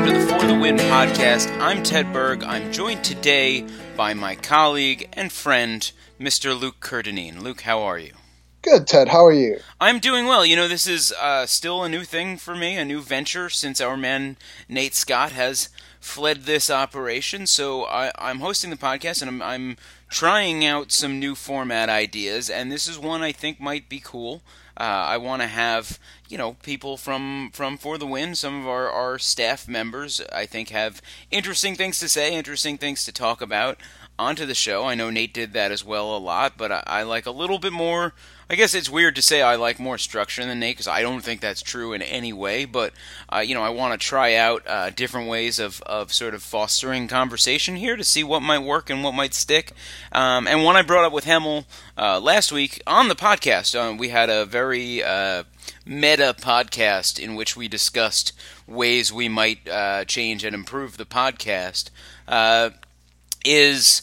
welcome to the For the Win podcast. I'm Ted Berg. I'm joined today by my colleague and friend, Mr. Luke Kerr-Dineen. Luke, how are you? Good, Ted. How are you? I'm doing well. You know, this is uh, still a new thing for me, a new venture since our man Nate Scott has fled this operation. So I, am hosting the podcast and I'm, I'm trying out some new format ideas, and this is one I think might be cool. Uh, I want to have you know people from from for the win. Some of our our staff members I think have interesting things to say, interesting things to talk about onto the show. I know Nate did that as well a lot, but I, I like a little bit more I guess it's weird to say I like more structure than Nate because I don't think that's true in any way. But uh, you know, I want to try out uh, different ways of, of sort of fostering conversation here to see what might work and what might stick. Um, and one I brought up with Hemel uh, last week on the podcast, uh, we had a very uh, meta podcast in which we discussed ways we might uh, change and improve the podcast. is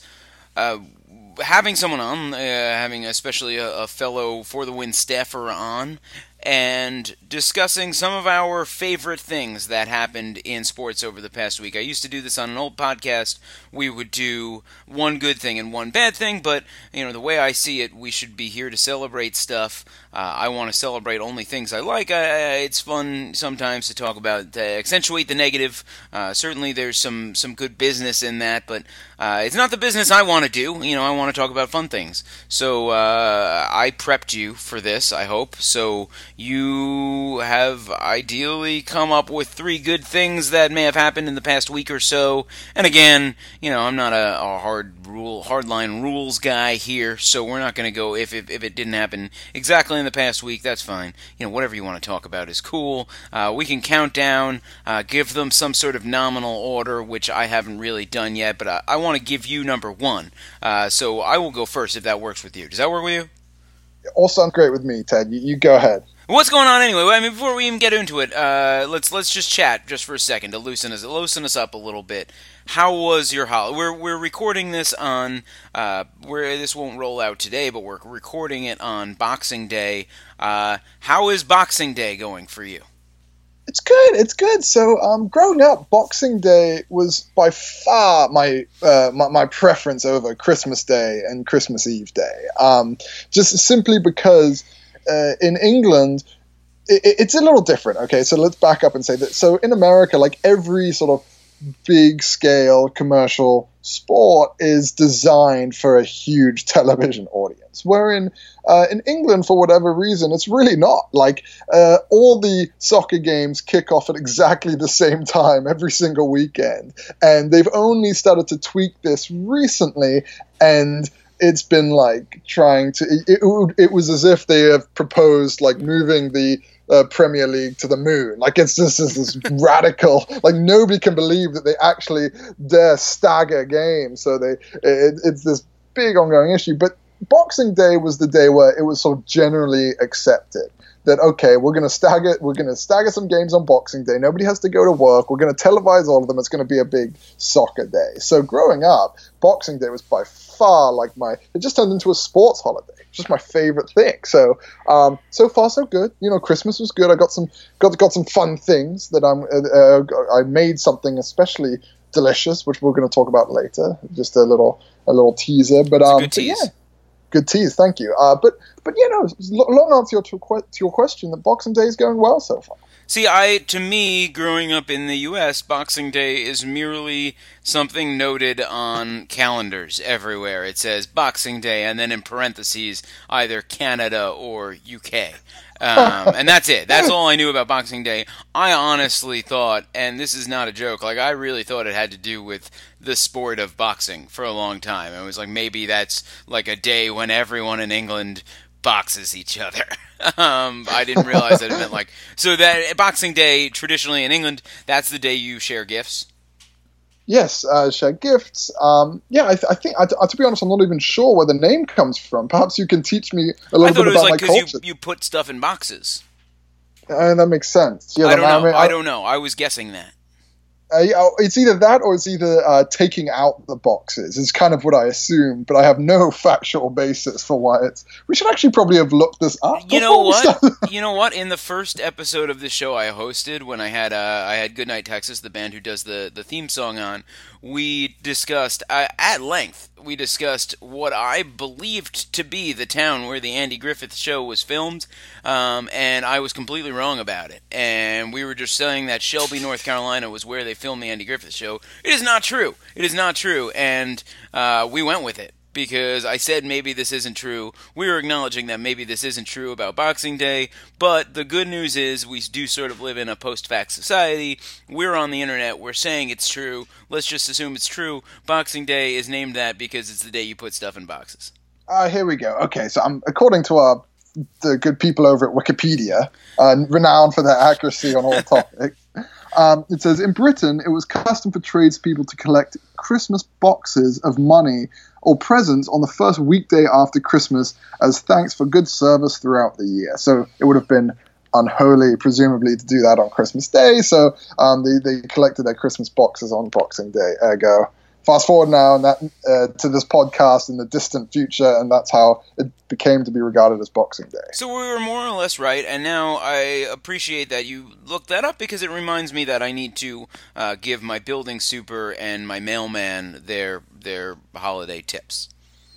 having someone on, uh, having especially a, a, fellow for the win staffer on, and discussing some of our favorite things that happened in sports over the past week. I used to do this on an old podcast. We would do one good thing and one bad thing, but you know the way I see it, we should be here to celebrate stuff. Uh, I want to celebrate only things I like. It's fun sometimes to talk about, to accentuate the negative. Uh, certainly, there's some some good business in that, but uh, it's not the business I want to do. You know, I want to talk about fun things. So uh, I prepped you for this. I hope so. You have ideally come up with three good things that may have happened in the past week or so. And again, you know, I'm not a, a hard rule, hardline rules guy here, so we're not going to go if, if if it didn't happen exactly in the past week. That's fine. You know, whatever you want to talk about is cool. Uh, we can count down, uh, give them some sort of nominal order, which I haven't really done yet, but I, I want to give you number one. Uh, so I will go first if that works with you. Does that work with you? All sounds great with me, Ted. You, you go ahead. What's going on anyway? I mean, before we even get into it, uh, let's let's just chat just for a second to loosen us loosen us up a little bit. How was your holiday? We're we're recording this on uh, where this won't roll out today, but we're recording it on Boxing Day. Uh, how is Boxing Day going for you? It's good. It's good. So, um, growing up, Boxing Day was by far my, uh, my, my preference over Christmas Day and Christmas Eve Day. Um, just simply because uh, in England, it, it's a little different. Okay, so let's back up and say that. So in America, like every sort of big scale commercial sport is designed for a huge television audience. Where in uh, in England, for whatever reason, it's really not. Like uh, all the soccer games kick off at exactly the same time every single weekend, and they've only started to tweak this recently. And it's been like trying to. It, it, it was as if they have proposed like moving the uh, Premier League to the moon. Like it's just this, this radical. Like nobody can believe that they actually dare stagger games. So they it, it's this big ongoing issue. But Boxing Day was the day where it was sort of generally accepted that okay, we're going to stagger we're going to stagger some games on Boxing Day. Nobody has to go to work. We're going to televise all of them. It's going to be a big soccer day. So growing up, Boxing Day was by far like my it just turned into a sports holiday. Just my favorite thing. So um, so far so good. You know, Christmas was good. I got some got got some fun things that I'm uh, uh, I made something especially delicious, which we're going to talk about later. Just a little a little teaser, but um, but yeah good tease. Thank you. Uh, but but you know, long answer to, to your question, that Boxing Day is going well so far. See, I to me, growing up in the U.S., Boxing Day is merely something noted on calendars everywhere. It says Boxing Day, and then in parentheses, either Canada or UK. Um, and that's it. That's all I knew about Boxing Day. I honestly thought, and this is not a joke, like I really thought it had to do with the sport of boxing for a long time. It was like maybe that's like a day when everyone in England boxes each other. um, I didn't realize that it meant like so that Boxing Day traditionally in England, that's the day you share gifts. Yes, uh, share gifts. Um, yeah, I, th- I think. I, to be honest, I'm not even sure where the name comes from. Perhaps you can teach me a little bit about like my culture. You, you put stuff in boxes. And uh, that makes sense. Yeah, I don't know. I, mean, I, I don't know. I was guessing that. Uh, oh, it's either that or it's either uh, taking out the boxes. Is kind of what I assume, but I have no factual basis for why it's. We should actually probably have looked this up. You know what? you know what? In the first episode of the show I hosted, when I had uh, I had Goodnight Texas, the band who does the the theme song on, we discussed uh, at length. We discussed what I believed to be the town where the Andy Griffith show was filmed, um, and I was completely wrong about it. And we were just saying that Shelby, North Carolina, was where they filmed the Andy Griffith show. It is not true. It is not true, and uh, we went with it because I said maybe this isn't true. We were acknowledging that maybe this isn't true about Boxing Day, but the good news is we do sort of live in a post fact society. We're on the internet, we're saying it's true. Let's just assume it's true. Boxing Day is named that because it's the day you put stuff in boxes. Uh, here we go. Okay, so I'm according to our the good people over at Wikipedia, uh, renowned for their accuracy on all topics. Um, it says in Britain, it was custom for tradespeople to collect Christmas boxes of money or presents on the first weekday after Christmas as thanks for good service throughout the year. So it would have been unholy, presumably, to do that on Christmas Day. So um, they, they collected their Christmas boxes on Boxing Day. Ergo, fast forward now and that uh, to this podcast in the distant future, and that's how it became to be regarded as Boxing Day. So we were more or less right, and now I appreciate that you looked that up because it reminds me that I need to uh, give my building super and my mailman their their holiday tips.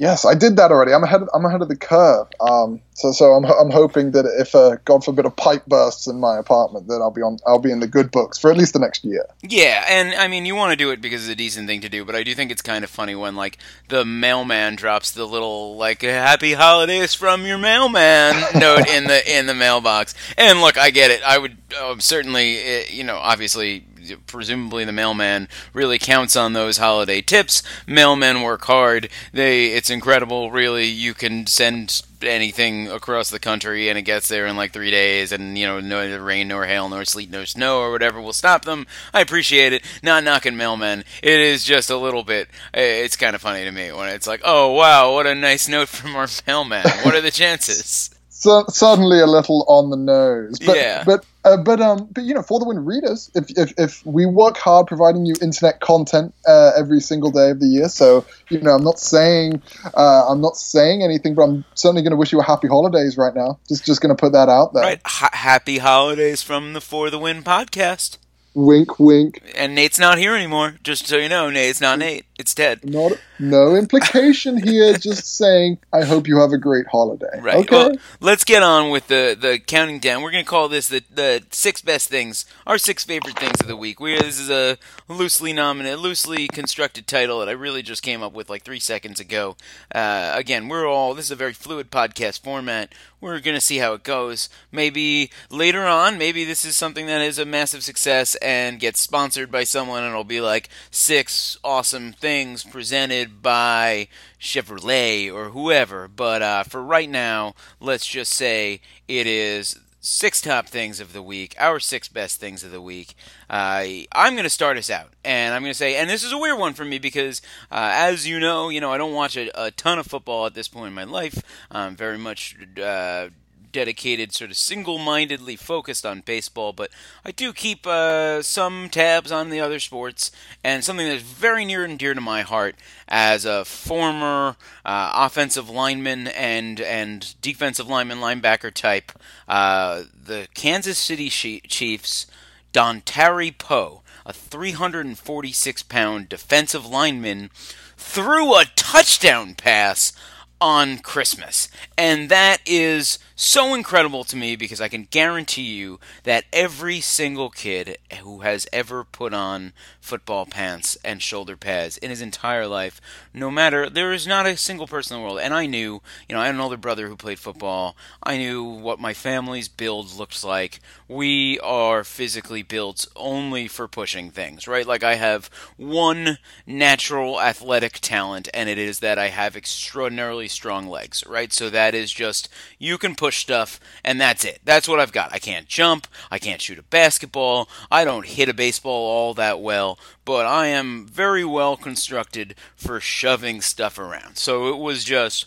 Yes, I did that already. I'm ahead. Of, I'm ahead of the curve. Um, so, so I'm, I'm hoping that if, uh, God forbid, a pipe bursts in my apartment, that I'll be on. I'll be in the good books for at least the next year. Yeah, and I mean, you want to do it because it's a decent thing to do, but I do think it's kind of funny when like the mailman drops the little like "Happy Holidays from your mailman" note in the in the mailbox. And look, I get it. I would uh, certainly, uh, you know, obviously presumably the mailman really counts on those holiday tips. Mailmen work hard. They it's incredible. Really, you can send anything across the country and it gets there in like three days and you know no rain nor hail nor sleet nor snow or whatever will stop them i appreciate it not knocking mailmen it is just a little bit it's kind of funny to me when it's like oh wow what a nice note from our mailman what are the chances so, suddenly a little on the nose. But, yeah. But uh, but um but you know for the win readers, if, if if we work hard providing you internet content uh, every single day of the year, so you know I'm not saying uh, I'm not saying anything, but I'm certainly going to wish you a happy holidays right now. Just just going to put that out there. Right. H- happy holidays from the For the Win podcast. Wink, wink. And Nate's not here anymore. Just so you know, Nate's not Nate. It's Ted. Not no implication here. just saying. I hope you have a great holiday. Right. Okay. Well, let's get on with the the counting down. We're gonna call this the the six best things, our six favorite things of the week. We this is a loosely nominated, loosely constructed title that I really just came up with like three seconds ago. Uh, again, we're all this is a very fluid podcast format. We're gonna see how it goes. Maybe later on, maybe this is something that is a massive success and gets sponsored by someone, and it'll be like six awesome things presented by Chevrolet or whoever. But uh, for right now, let's just say it is six top things of the week, our six best things of the week. Uh, I'm going to start us out, and I'm going to say, and this is a weird one for me because, uh, as you know, you know I don't watch a, a, ton of football at this point in my life. I'm very much uh, dedicated, sort of single-mindedly focused on baseball, but I do keep uh, some tabs on the other sports, and something that's very near and dear to my heart as a former uh, offensive lineman and and defensive lineman linebacker type, uh, the Kansas City Chiefs, Dontari Poe, a 346-pound defensive lineman, threw a touchdown pass on Christmas. And that is so incredible to me because I can guarantee you that every single kid who has ever put on football pants and shoulder pads in his entire life, no matter, there is not a single person in the world. And I knew, you know, I had an older brother who played football. I knew what my family's build looks like. We are physically built only for pushing things, right? Like I have one natural athletic talent, and it is that I have extraordinarily strong legs, right? So that is just, you can push push stuff, and that's it. That's what I've got. I can't jump. I can't shoot a basketball. I don't hit a baseball all that well, but I am very well constructed for shoving stuff around. So it was just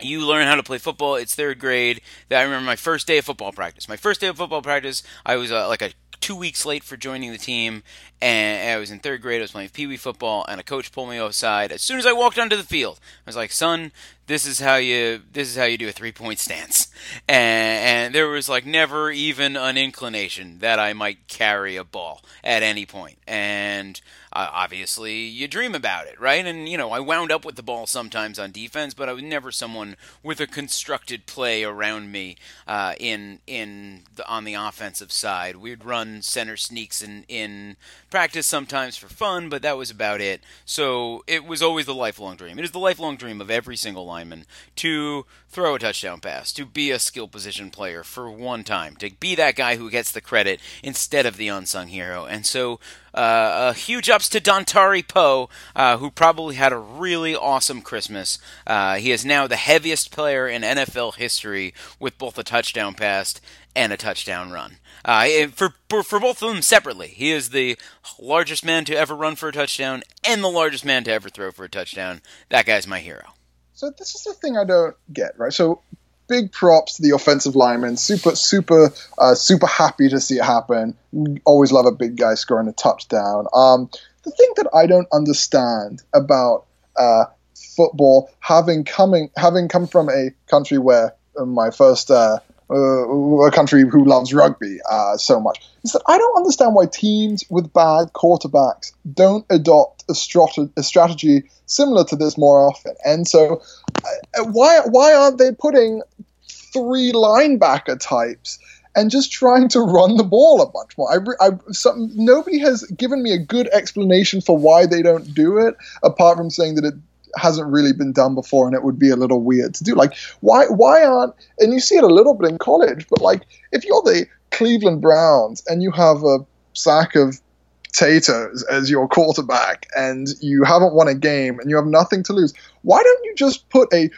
you learn how to play football. It's third grade. That I remember my first day of football practice. My first day of football practice, I was uh, like a two weeks late for joining the team, and I was in third grade. I was playing pee wee football, and a coach pulled me aside as soon as I walked onto the field. I was like, "Son, this is how you this is how you do a three point stance," and, and there was like never even an inclination that I might carry a ball at any point, and uh, obviously you dream about it, right? And you know, I wound up with the ball sometimes on defense, but I was never someone with a constructed play around me uh, in in the, on the offensive side. We'd run center sneaks in in practice sometimes for fun, but that was about it. So it was always the lifelong dream. It is the lifelong dream of every single lineman to throw a touchdown pass, to be a skill position player for one time, to be that guy who gets the credit instead of the unsung hero. And so uh, a huge ups to Dontari Poe, uh, who probably had a really awesome Christmas. Uh, he is now the heaviest player in NFL history with both a touchdown pass and a touchdown run. Uh, for, for both of them separately, he is the largest man to ever run for a touchdown and the largest man to ever throw for a touchdown. That guy's my hero. So this is the thing I don't get, right? So big props to the offensive lineman. Super, super, uh, super happy to see it happen. Always love a big guy scoring a touchdown. Um, the thing that I don't understand about uh, football, having coming, having come from a country where my first uh, uh, a country who loves rugby uh, so much, is that I don't understand why teams with bad quarterbacks don't adopt a, strat- a strategy similar to this more often. And so, uh, why why aren't they putting three linebacker types? and just trying to run the ball a bunch more. I, I, some, nobody has given me a good explanation for why they don't do it, apart from saying that it hasn't really been done before and it would be a little weird to do. Like, why why aren't and you see it a little bit in college, but like if you're the Cleveland Browns and you have a sack of potatoes as your quarterback and you haven't won a game and you have nothing to lose, why don't you just put a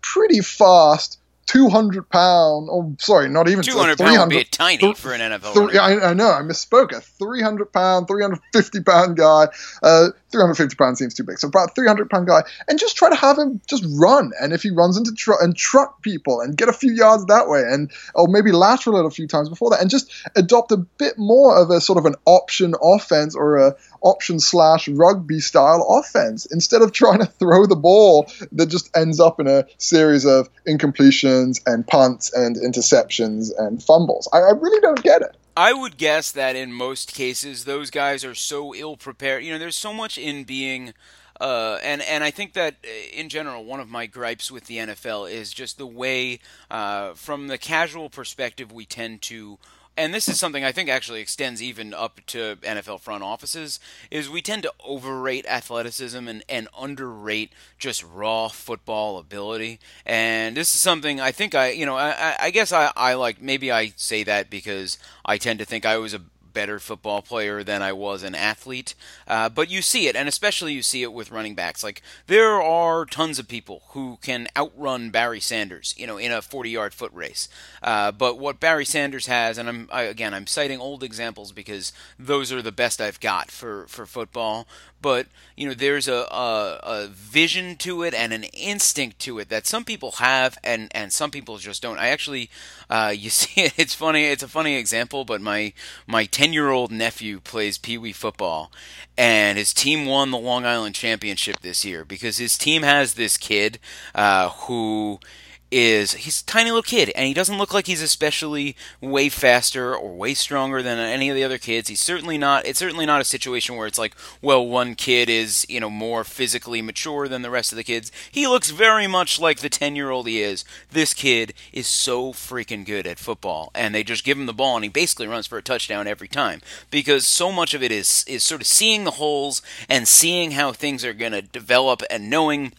pretty fast 200 pound, or sorry, not even 200 pound would be tiny th- for an NFL. Th- I, I, know. I misspoke. A 300 pound, 350 pound guy. Uh, 350 pounds seems too big. So about 300 pound guy, and just try to have him just run. And if he runs into tr- and truck people and get a few yards that way, and or maybe lateral it a few times before that, and just adopt a bit more of a sort of an option offense or a option slash rugby style offense instead of trying to throw the ball that just ends up in a series of incompletions and punts and interceptions and fumbles. I, I really don't get it. I would guess that in most cases, those guys are so ill prepared. You know, there's so much in being. Uh, and and I think that uh, in general, one of my gripes with the NFL is just the way, uh, from the casual perspective, we tend to and this is something I think actually extends even up to NFL front offices, is we tend to overrate athleticism and, and underrate just raw football ability. And this is something I think I, you know, I, I guess I, I like, maybe I say that because I tend to think I was a better football player than I was an athlete. Uh, but you see it, and especially you see it with running backs. Like there are tons of people who can outrun Barry Sanders, you know, in a 40-yard foot race. Uh, but what Barry Sanders has, and I'm I, again I'm citing old examples because those are the best I've got for for football but you know there's a, a, a, vision to it and an instinct to it that some people have and, and some people just don't. I actually, uh, you see, it, it's funny. It's a funny example, but my my ten year old nephew plays pee wee football, and his team won the Long Island Championship this year because his team has this kid uh, who is he's a tiny little kid and he doesn't look like he's especially way faster or way stronger than any of the other kids. He's certainly not it's certainly not a situation where it's like well one kid is you know more physically mature than the rest of the kids. He looks very much like the 10 year old he is. This kid is so freaking good at football and they just give him the ball and he basically runs for a touchdown every time because so much of it is is sort of seeing the holes and seeing how things are going to develop and knowing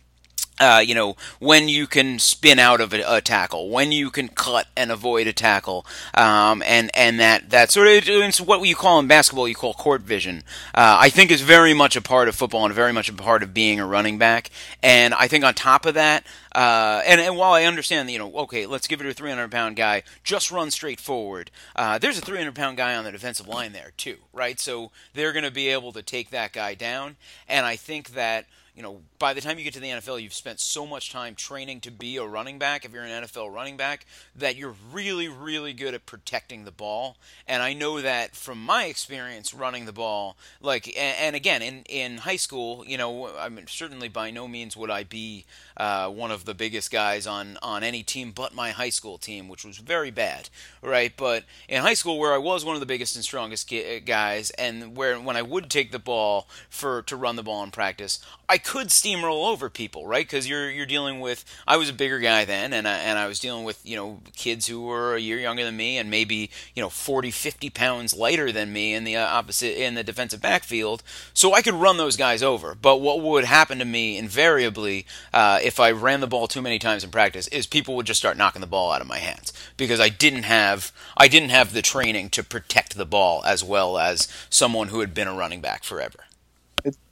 uh, you know, when you can spin out of a, a, tackle, when you can cut and avoid a tackle, um, and and that that sort of it's what you call in basketball you call court vision. Uh, I think is very much a part of football and very much a part of being a running back. And I think on top of that, uh, and, and while I understand, you know, okay, let's give it to a 300 pound guy, just run straight forward. Uh, there's a 300 pound guy on the defensive line there too, right? So they're going to be able to take that guy down, and I think that you know, by the time you get to the NFL, you've spent so much time training to be a running back, if you're an NFL running back, that you're really, really good at protecting the ball. And I know that from my experience running the ball, like, and, again, in, in high school, you know, I mean, certainly by no means would I be uh, one of the biggest guys on, on any team but my high school team, which was very bad, right? But in high school, where I was one of the biggest and strongest guys, and where when I would take the ball for to run the ball in practice, I could steamroll over people, right? Because you're you're dealing with. I was a bigger guy then, and I, and I was dealing with you know kids who were a year younger than me, and maybe you know 40, 50 pounds lighter than me in the uh, opposite in the defensive backfield. So I could run those guys over. But what would happen to me invariably uh, if I ran the ball too many times in practice is people would just start knocking the ball out of my hands because I didn't have I didn't have the training to protect the ball as well as someone who had been a running back forever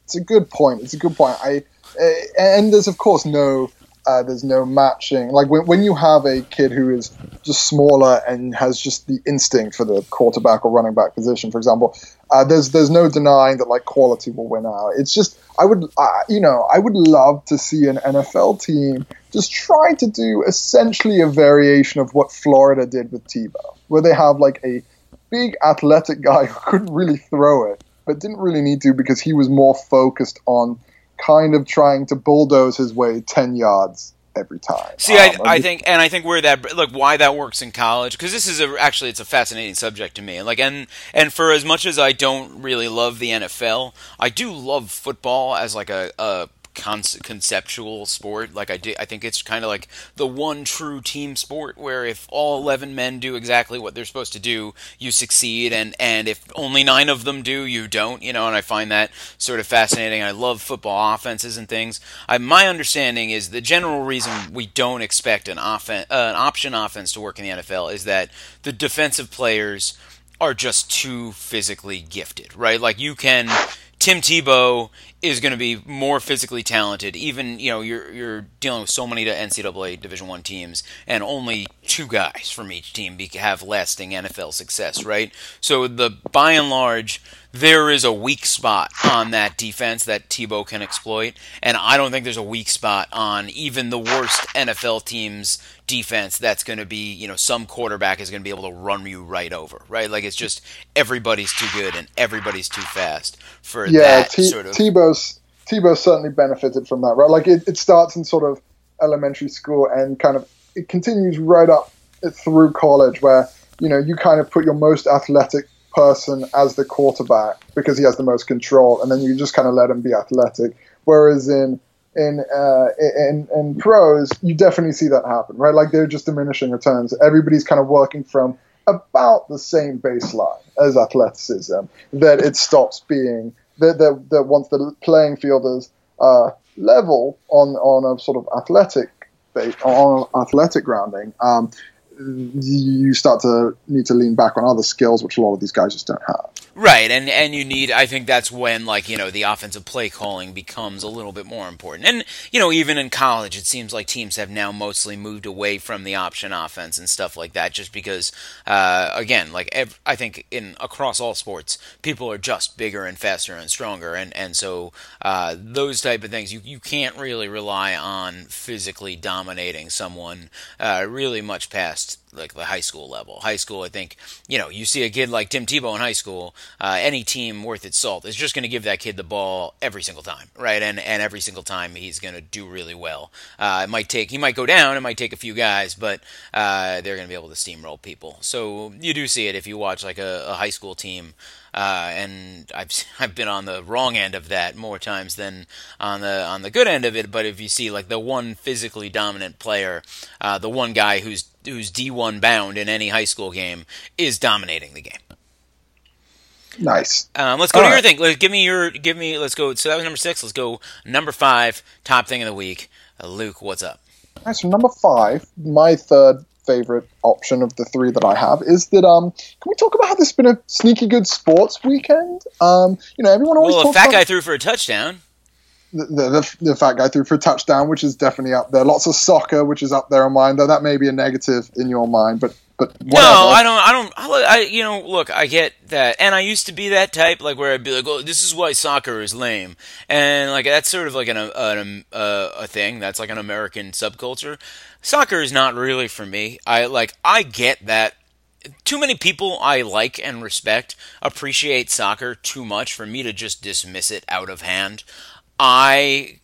it's a good point. It's a good point. I uh, and there's of course no uh, there's no matching. Like when, when you have a kid who is just smaller and has just the instinct for the quarterback or running back position, for example, uh, there's there's no denying that like quality will win out. It's just I would uh, you know I would love to see an NFL team just try to do essentially a variation of what Florida did with Tebow, where they have like a big athletic guy who couldn't really throw it, but didn't really need to because he was more focused on kind of trying to bulldoze his way 10 yards every time. See, um, I, I think, and I think where that look why that works in college because this is a, actually it's a fascinating subject to me. Like, and and for as much as I don't really love the NFL, I do love football as like a, a conceptual sport. Like I, do, I think it's kind of like the one true team sport where if all eleven men do exactly what they're supposed to do, you succeed, and and if only nine of them do, you don't. You know, and I find that sort of fascinating. I love football offenses and things. I, my understanding is the general reason we don't expect an offen- uh, an option offense to work in the NFL is that the defensive players are just too physically gifted, right? Like you can Tim Tebow is going to be more physically talented. Even you know you're you're dealing with so many NCAA Division One teams, and only two guys from each team have lasting NFL success, right? So the by and large, there is a weak spot on that defense that Tebow can exploit, and I don't think there's a weak spot on even the worst NFL teams defense that's going to be, you know, some quarterback is going to be able to run you right over, right? Like it's just everybody's too good and everybody's too fast for yeah, that T- sort of. Tebow's Tebow certainly benefited from that, right? Like it, it starts in sort of elementary school and kind of it continues right up through college, where you know you kind of put your most athletic person as the quarterback because he has the most control, and then you just kind of let him be athletic. Whereas in in uh, in in pros, you definitely see that happen, right? Like they're just diminishing returns. Everybody's kind of working from about the same baseline as athleticism. That it stops being that that, that once the playing field is uh, level on on a sort of athletic on athletic grounding, um, you start to need to lean back on other skills, which a lot of these guys just don't have. Right, and and you need. I think that's when like you know the offensive play calling becomes a little bit more important. And you know even in college, it seems like teams have now mostly moved away from the option offense and stuff like that, just because uh, again, like ev- I think in across all sports, people are just bigger and faster and stronger, and and so uh, those type of things you you can't really rely on physically dominating someone uh, really much past like the high school level. High school, I think, you know, you see a kid like Tim Tebow in high school, uh, any team worth its salt is just going to give that kid the ball every single time, right? And and every single time he's going to do really well. Uh, it might take he might go down, it might take a few guys, but uh, they're going to be able to steamroll people. So you do see it if you watch like a, a high school team. Uh, and I've I've been on the wrong end of that more times than on the on the good end of it. But if you see like the one physically dominant player, uh, the one guy who's who's D1 bound in any high school game is dominating the game. Nice. Um, let's go All to right. your thing. Let's give me your give me. Let's go. So that was number six. Let's go number five. Top thing of the week. Uh, Luke, what's up? All right, so number five, my third favorite option of the three that I have is that um can we talk about how this has been a sneaky good sports weekend? Um, you know, everyone always well, talks a fat about... guy threw for a touchdown. The, the, the fat guy threw for a touchdown, which is definitely up there. Lots of soccer, which is up there on mine, though that may be a negative in your mind, but but whatever. no, I don't. I don't. I, you know, look, I get that, and I used to be that type, like where I'd be like, "Oh, this is why soccer is lame," and like that's sort of like an, an uh, a thing. That's like an American subculture. Soccer is not really for me. I like. I get that. Too many people I like and respect appreciate soccer too much for me to just dismiss it out of hand. I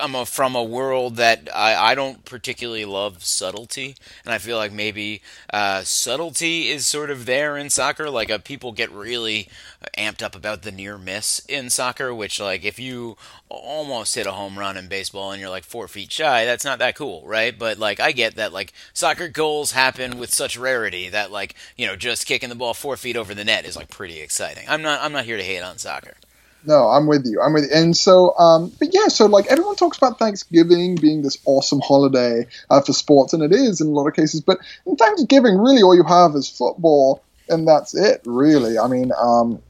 I'm a, from a world that I, I don't particularly love subtlety, and I feel like maybe uh, subtlety is sort of there in soccer. Like uh, people get really amped up about the near miss in soccer, which like if you almost hit a home run in baseball and you're like four feet shy, that's not that cool, right? But like I get that like soccer goals happen with such rarity that like you know just kicking the ball four feet over the net is like pretty exciting. I'm not I'm not here to hate on soccer. No, I'm with you. I'm with you. And so, um, but yeah, so like everyone talks about Thanksgiving being this awesome holiday uh, for sports, and it is in a lot of cases. But in Thanksgiving, really, all you have is football, and that's it, really. I mean, um,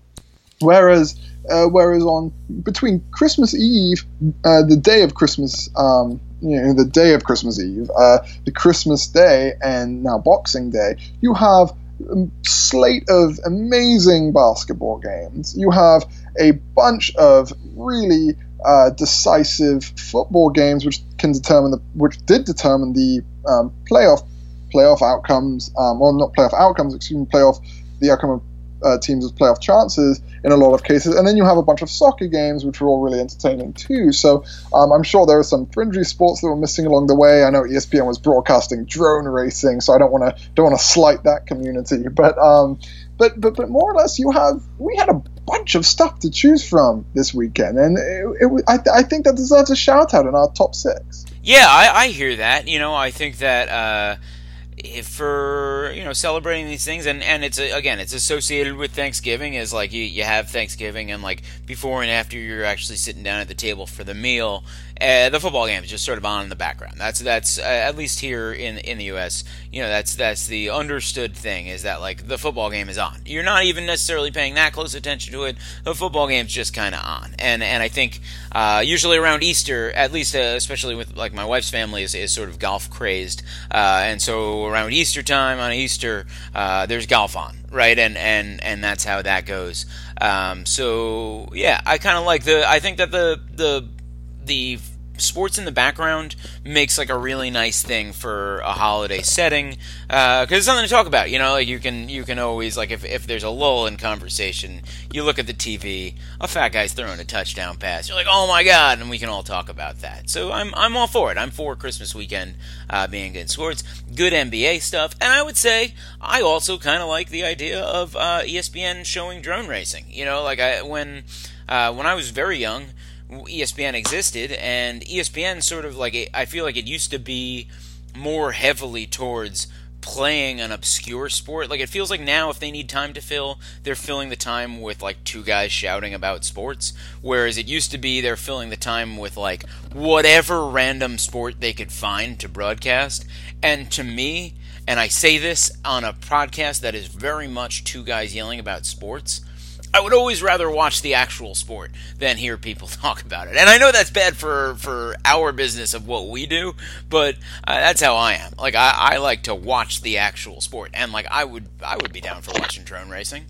whereas uh, whereas on between Christmas Eve, uh, the day of Christmas, um, you know, the day of Christmas Eve, uh, the Christmas Day, and now Boxing Day, you have slate of amazing basketball games. You have a bunch of really uh, decisive football games, which can determine the, which did determine the um, playoff playoff outcomes, um, or not playoff outcomes, excuse me, playoff the outcome of uh, teams' with playoff chances in a lot of cases. And then you have a bunch of soccer games, which are all really entertaining too. So um, I'm sure there are some fringy sports that were missing along the way. I know ESPN was broadcasting drone racing, so I don't want to don't want to slight that community. But um, but but but more or less, you have we had a bunch of stuff to choose from this weekend, and it, it, I, I think that deserves a shout out in our top six. Yeah, I, I hear that. You know, I think that. Uh for you know celebrating these things and and it's again it's associated with Thanksgiving is like you, you have Thanksgiving and like before and after you're actually sitting down at the table for the meal uh, the football game is just sort of on in the background that's that's uh, at least here in in the US you know that's that's the understood thing is that like the football game is on you're not even necessarily paying that close attention to it the football game's just kind of on and and I think uh, usually around Easter at least uh, especially with like my wife's family is, is sort of golf crazed uh, and so around Easter time on Easter, uh, there's golf on, right? And and and that's how that goes. Um, so yeah, I kind of like the. I think that the the the sports in the background makes like a really nice thing for a holiday setting because uh, it's something to talk about. You know, like you can you can always like if if there's a lull in conversation, you look at the TV, a fat guy's throwing a touchdown pass. You're like, oh my god, and we can all talk about that. So I'm I'm all for it. I'm for Christmas weekend uh, being good sports, good NBA stuff, and I would say I also kind of like the idea of uh, ESPN showing drone racing. You know, like I when uh, when I was very young. ESPN existed, and ESPN sort of like I feel like it used to be more heavily towards playing an obscure sport. Like it feels like now if they need time to fill, they're filling the time with like two guys shouting about sports, whereas it used to be they're filling the time with like whatever random sport they could find to broadcast. And to me, and I say this on a podcast that is very much two guys yelling about sports, I would always rather watch the actual sport than hear people talk about it. And I know that's bad for, for our business of what we do, but uh, that's how I am. Like I, I like to watch the actual sport, and like I would I would be down for watching drone racing.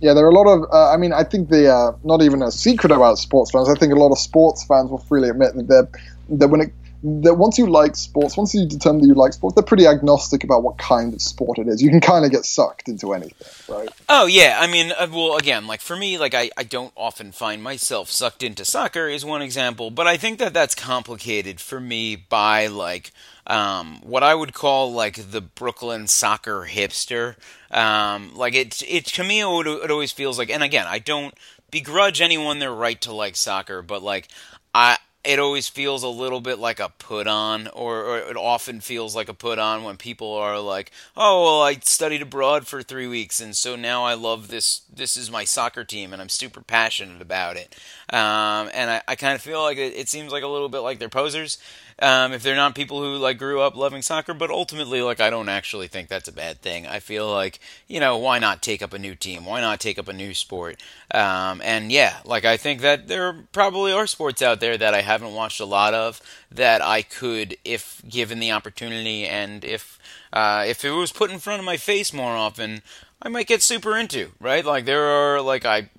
Yeah, there are a lot of. Uh, I mean, I think the uh, not even a secret about sports fans. I think a lot of sports fans will freely admit that that when it that once you like sports, once you determine that you like sports, they're pretty agnostic about what kind of sport it is. You can kind of get sucked into anything, right? Oh yeah, I mean, uh, well, again, like for me, like I, I don't often find myself sucked into soccer is one example, but I think that that's complicated for me by like um, what I would call like the Brooklyn soccer hipster. Um, like it, it to me, it, it always feels like, and again, I don't begrudge anyone their right to like soccer, but like I it always feels a little bit like a put on, or, or, it often feels like a put on when people are like, "Oh, well, I studied abroad for three weeks, and so now I love this. This is my soccer team, and I'm super passionate about it." Um, and I, I kind of feel like it, it, seems like a little bit like they're posers. Um, if they're not people who like grew up loving soccer. But ultimately, like I don't actually think that's a bad thing. I feel like you know why not take up a new team? Why not take up a new sport? Um, and yeah, like I think that there probably are sports out there that I haven't watched a lot of that I could, if given the opportunity, and if uh, if it was put in front of my face more often, I might get super into, right? Like there are like I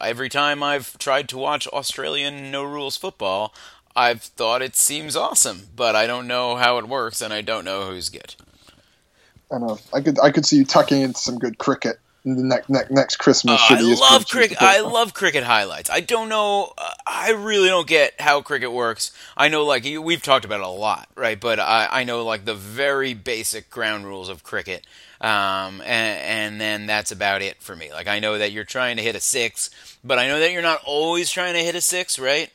every time I've tried to watch Australian no rules football, I've thought it seems awesome, but I don't know how it works and I don't know who's good. I know. I could I could see you tucking into some good cricket the next next, next Christmas. Uh, I love cricket. I love cricket highlights. I don't know. Uh, I really don't get how cricket works. I know, like we've talked about it a lot, right? But I, I know like the very basic ground rules of cricket, um, and, and then that's about it for me. Like I know that you're trying to hit a six, but I know that you're not always trying to hit a six, right?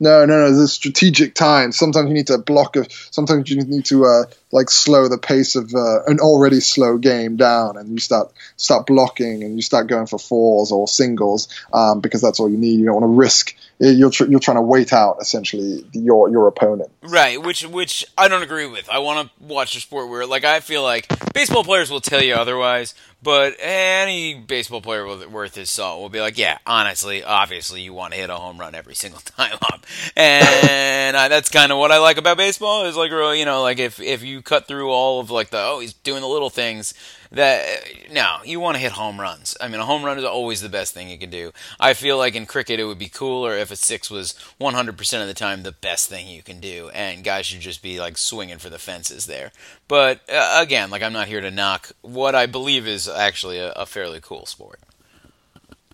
No, no, no. There's strategic time. Sometimes you need to block. A, sometimes you need to uh, like slow the pace of uh, an already slow game down, and you start start blocking, and you start going for fours or singles um, because that's all you need. You don't want to risk. You're tr- you're trying to wait out essentially your your opponent. Right, which which I don't agree with. I want to watch a sport where like I feel like baseball players will tell you otherwise, but any baseball player worth his salt will be like, yeah, honestly, obviously, you want to hit a home run every single time up, and I, that's kind of what I like about baseball. Is like, you know, like if if you cut through all of like the oh he's doing the little things, that no, you want to hit home runs. I mean, a home run is always the best thing you can do. I feel like in cricket it would be cooler if a six was 100% of the time the best thing you can do, and guys should just be like swinging for the fences there. But uh, again, like I'm not here to knock what I believe is actually a, a fairly cool sport.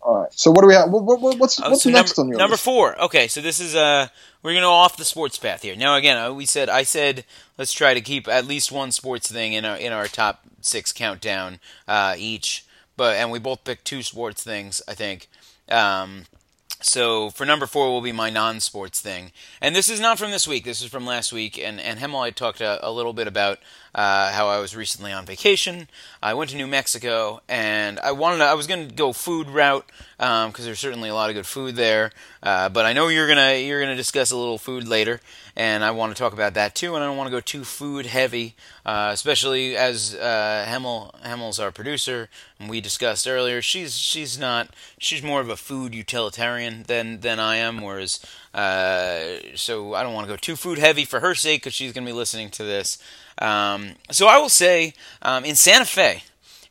All right. So what do we have? What, what, what's oh, what's so next number, on your number list? four? Okay, so this is uh we're gonna go off the sports path here. Now again, uh, we said I said let's try to keep at least one sports thing in our in our top six countdown uh, each. But and we both picked two sports things, I think. Um, so for number four will be my non-sports thing, and this is not from this week. This is from last week, and and Hemel I talked a, a little bit about uh, how I was recently on vacation. I went to New Mexico, and I wanted to, I was going to go food route because um, there's certainly a lot of good food there. Uh, but I know you're gonna you're gonna discuss a little food later, and I want to talk about that too. And I don't want to go too food heavy, uh, especially as uh, Hemel Hemel's our producer, and we discussed earlier. She's she's not she's more of a food utilitarian than than I am, whereas. Uh, so I don't want to go too food heavy for her sake because she's going to be listening to this. Um, so I will say um, in Santa Fe,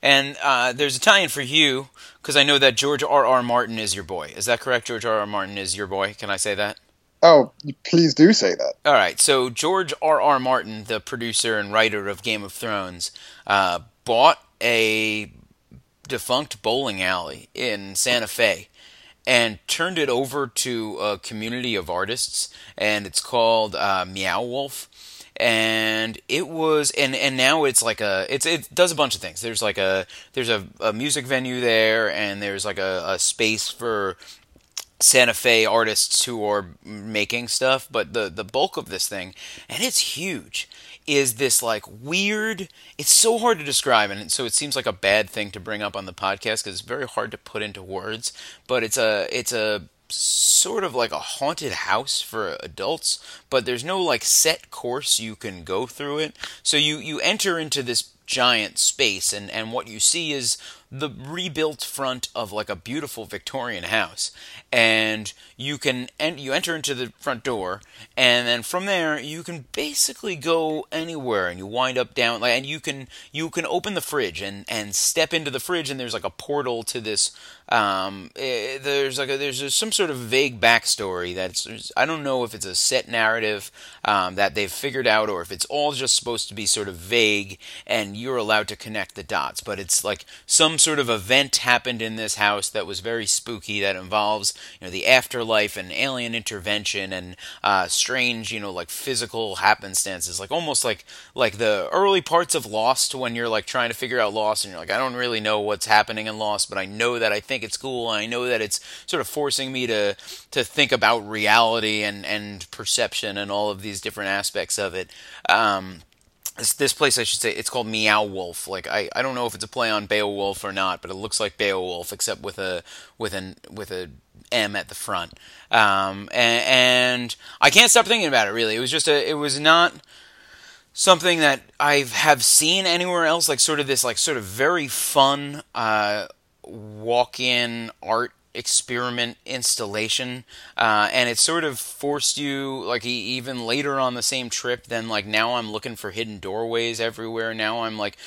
and uh, there's Italian for you because I know that George R. R. Martin is your boy. Is that correct? George R. R. Martin is your boy. Can I say that? Oh, please do say that. All right. So George R. R. Martin, the producer and writer of Game of Thrones, uh, bought a defunct bowling alley in Santa Fe and turned it over to a community of artists, and it's called uh, Meow Wolf and it was and and now it's like a it's it does a bunch of things there's like a there's a, a music venue there and there's like a, a space for Santa Fe artists who are making stuff, but the the bulk of this thing, and it's huge, is this like weird. It's so hard to describe, and so it seems like a bad thing to bring up on the podcast because it's very hard to put into words. But it's a it's a sort of like a haunted house for adults, but there's no like set course you can go through it. So you you enter into this giant space and and what you see is the rebuilt front of like a beautiful Victorian house and you can and you enter into the front door and then from there you can basically go anywhere and you wind up down like and you can you can open the fridge and and step into the fridge and there's like a portal to this um, eh, there's like a, there's some sort of vague backstory that's I don't know if it's a set narrative um, that they've figured out or if it's all just supposed to be sort of vague and you're allowed to connect the dots. But it's like some sort of event happened in this house that was very spooky that involves you know the afterlife and alien intervention and uh, strange you know like physical happenstances, like almost like like the early parts of Lost when you're like trying to figure out Lost and you're like I don't really know what's happening in Lost, but I know that I think think it's cool. And I know that it's sort of forcing me to to think about reality and and perception and all of these different aspects of it. Um, this, this place, I should say, it's called Meow Wolf. Like I, I don't know if it's a play on Beowulf or not, but it looks like Beowulf, except with a with an with a M at the front. Um, and, and, I can't stop thinking about it. Really, it was just a. It was not something that I have seen anywhere else. Like sort of this, like sort of very fun uh, walk-in art experiment installation uh, and it sort of forced you like even later on the same trip then like now i'm looking for hidden doorways everywhere. Now i'm like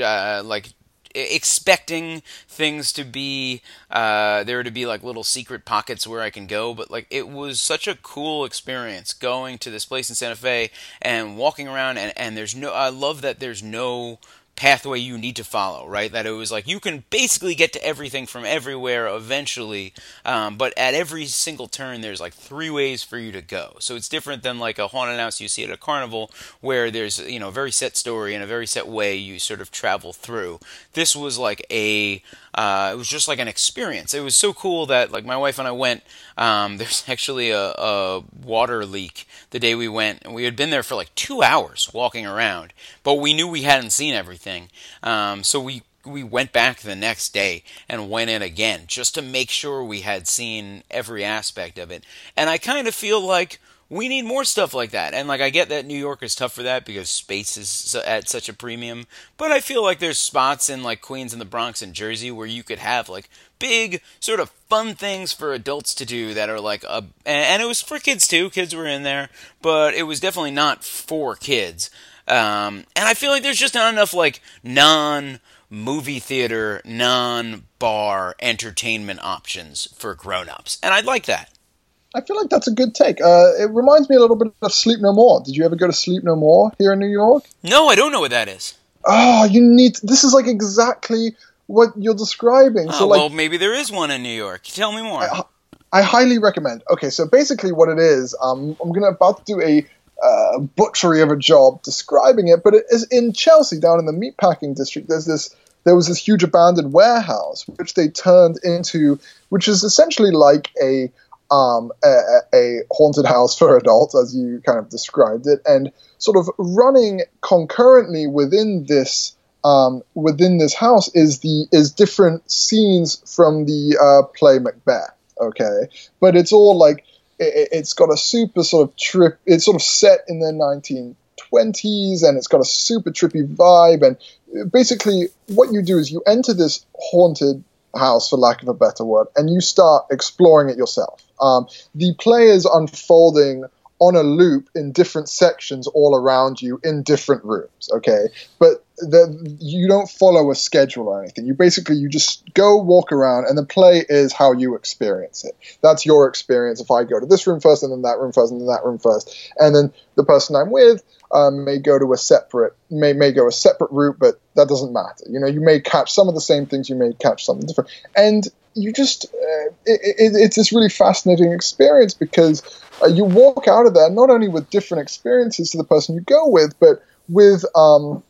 uh, like expecting things to be uh, there to be like little secret pockets where I can go, but like it was such a cool experience going to this place in Santa Fe and walking around and, and there's no I love that there's no pathway you need to follow, right? That it was like you can basically get to everything from everywhere eventually, um, but at every single turn, there's like three ways for you to go. So it's different than like a haunted house you see at a carnival where there's, you know, a very set story and a very set way you sort of travel through. This was like a uh, it was just like an experience. It was so cool that like my wife and I went. Um, there's actually a, a, water leak the day we went, and we had been there for like two hours walking around, but we knew we hadn't seen everything. Um, so we we went back the next day and went in again just to make sure we had seen every aspect of it. And I kind of feel like we need more stuff like that. And like I get that New York is tough for that because space is at such a premium, but I feel like there's spots in like Queens and the Bronx and Jersey where you could have like big sort of fun things for adults to do that are like a and it was for kids too. Kids were in there, but it was definitely not for kids. Um, and I feel like there's just not enough like non movie theater, non bar entertainment options for grown ups. And I'd like that. I feel like that's a good take. Uh, it reminds me a little bit of Sleep No More. Did you ever go to Sleep No More here in New York? No, I don't know what that is. Oh, you need. To, this is like exactly what you're describing. Oh, so, like, well, maybe there is one in New York. Tell me more. I, I highly recommend. Okay, so basically, what it is, um, I'm gonna about to do a uh, butchery of a job describing it, but it is in Chelsea, down in the meatpacking district. There's this. There was this huge abandoned warehouse, which they turned into, which is essentially like a um, a, a, haunted house for adults, as you kind of described it, and sort of running concurrently within this um, within this house is the is different scenes from the uh, play Macbeth. Okay, but it's all like it, it's got a super sort of trip. It's sort of set in the 1920s, and it's got a super trippy vibe. And basically, what you do is you enter this haunted house, for lack of a better word, and you start exploring it yourself. Um, the play is unfolding on a loop in different sections all around you in different rooms. Okay, but the, you don't follow a schedule or anything. You basically you just go walk around, and the play is how you experience it. That's your experience. If I go to this room first, and then that room first, and then that room first, and then the person I'm with um, may go to a separate may may go a separate route, but that doesn't matter. You know, you may catch some of the same things, you may catch something different, and you just uh, it, it, it's this really fascinating experience because uh, you walk out of there not only with different experiences to the person you go with, but with um,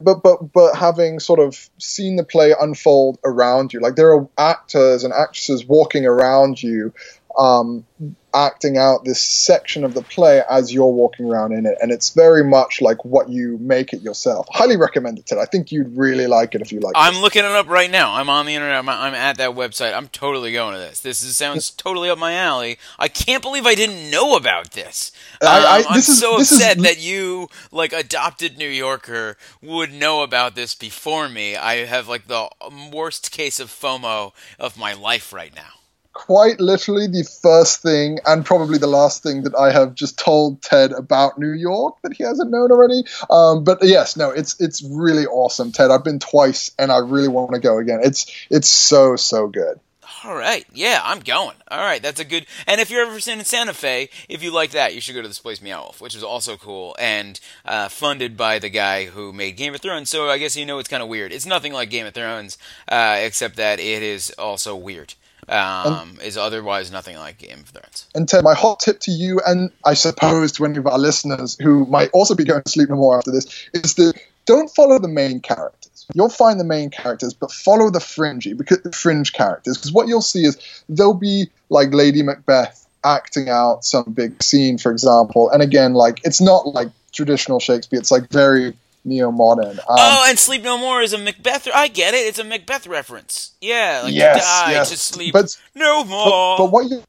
but but but having sort of seen the play unfold around you, like there are actors and actresses walking around you um, acting out this section of the play as you're walking around in it, and it's very much like what you make it yourself. Highly recommend it. Ted. I think you'd really like it if you like. I'm this. looking it up right now. I'm on the internet. I'm, I'm at that website. I'm totally going to this. This is, sounds totally up my alley. I can't believe I didn't know about this. Um, I, am so is, upset is, that you, like adopted New Yorker, would know about this before me. I have like the worst case of FOMO of my life right now quite literally the first thing and probably the last thing that I have just told Ted about New York that he hasn't known already. Um, but yes, no, it's it's really awesome, Ted. I've been twice and I really want to go again. It's it's so so good. All right, yeah, I'm going. All right, that's a good. And if you're ever in Santa Fe, if you like that, you should go to this place Meow which is also cool and uh, funded by the guy who made Game of Thrones. So I guess you know it's kind of weird. It's nothing like Game of Thrones, uh, except that it is also weird um, and, is otherwise nothing like Game of Thrones. And Ted, my hot tip to you, and I suppose to any of our listeners who might also be going to sleep no more after this, is that don't follow the main characters. You'll find the main characters, but follow the fringy because fringe characters. Because what you'll see is they'll be like Lady Macbeth acting out some big scene, for example. And again, like it's not like traditional Shakespeare. It's like very neo modern. Um, oh, and Sleep No More is a Macbeth. I get it. It's a Macbeth reference. Yeah, like Yes, die yes. to sleep But- no more. but, but what you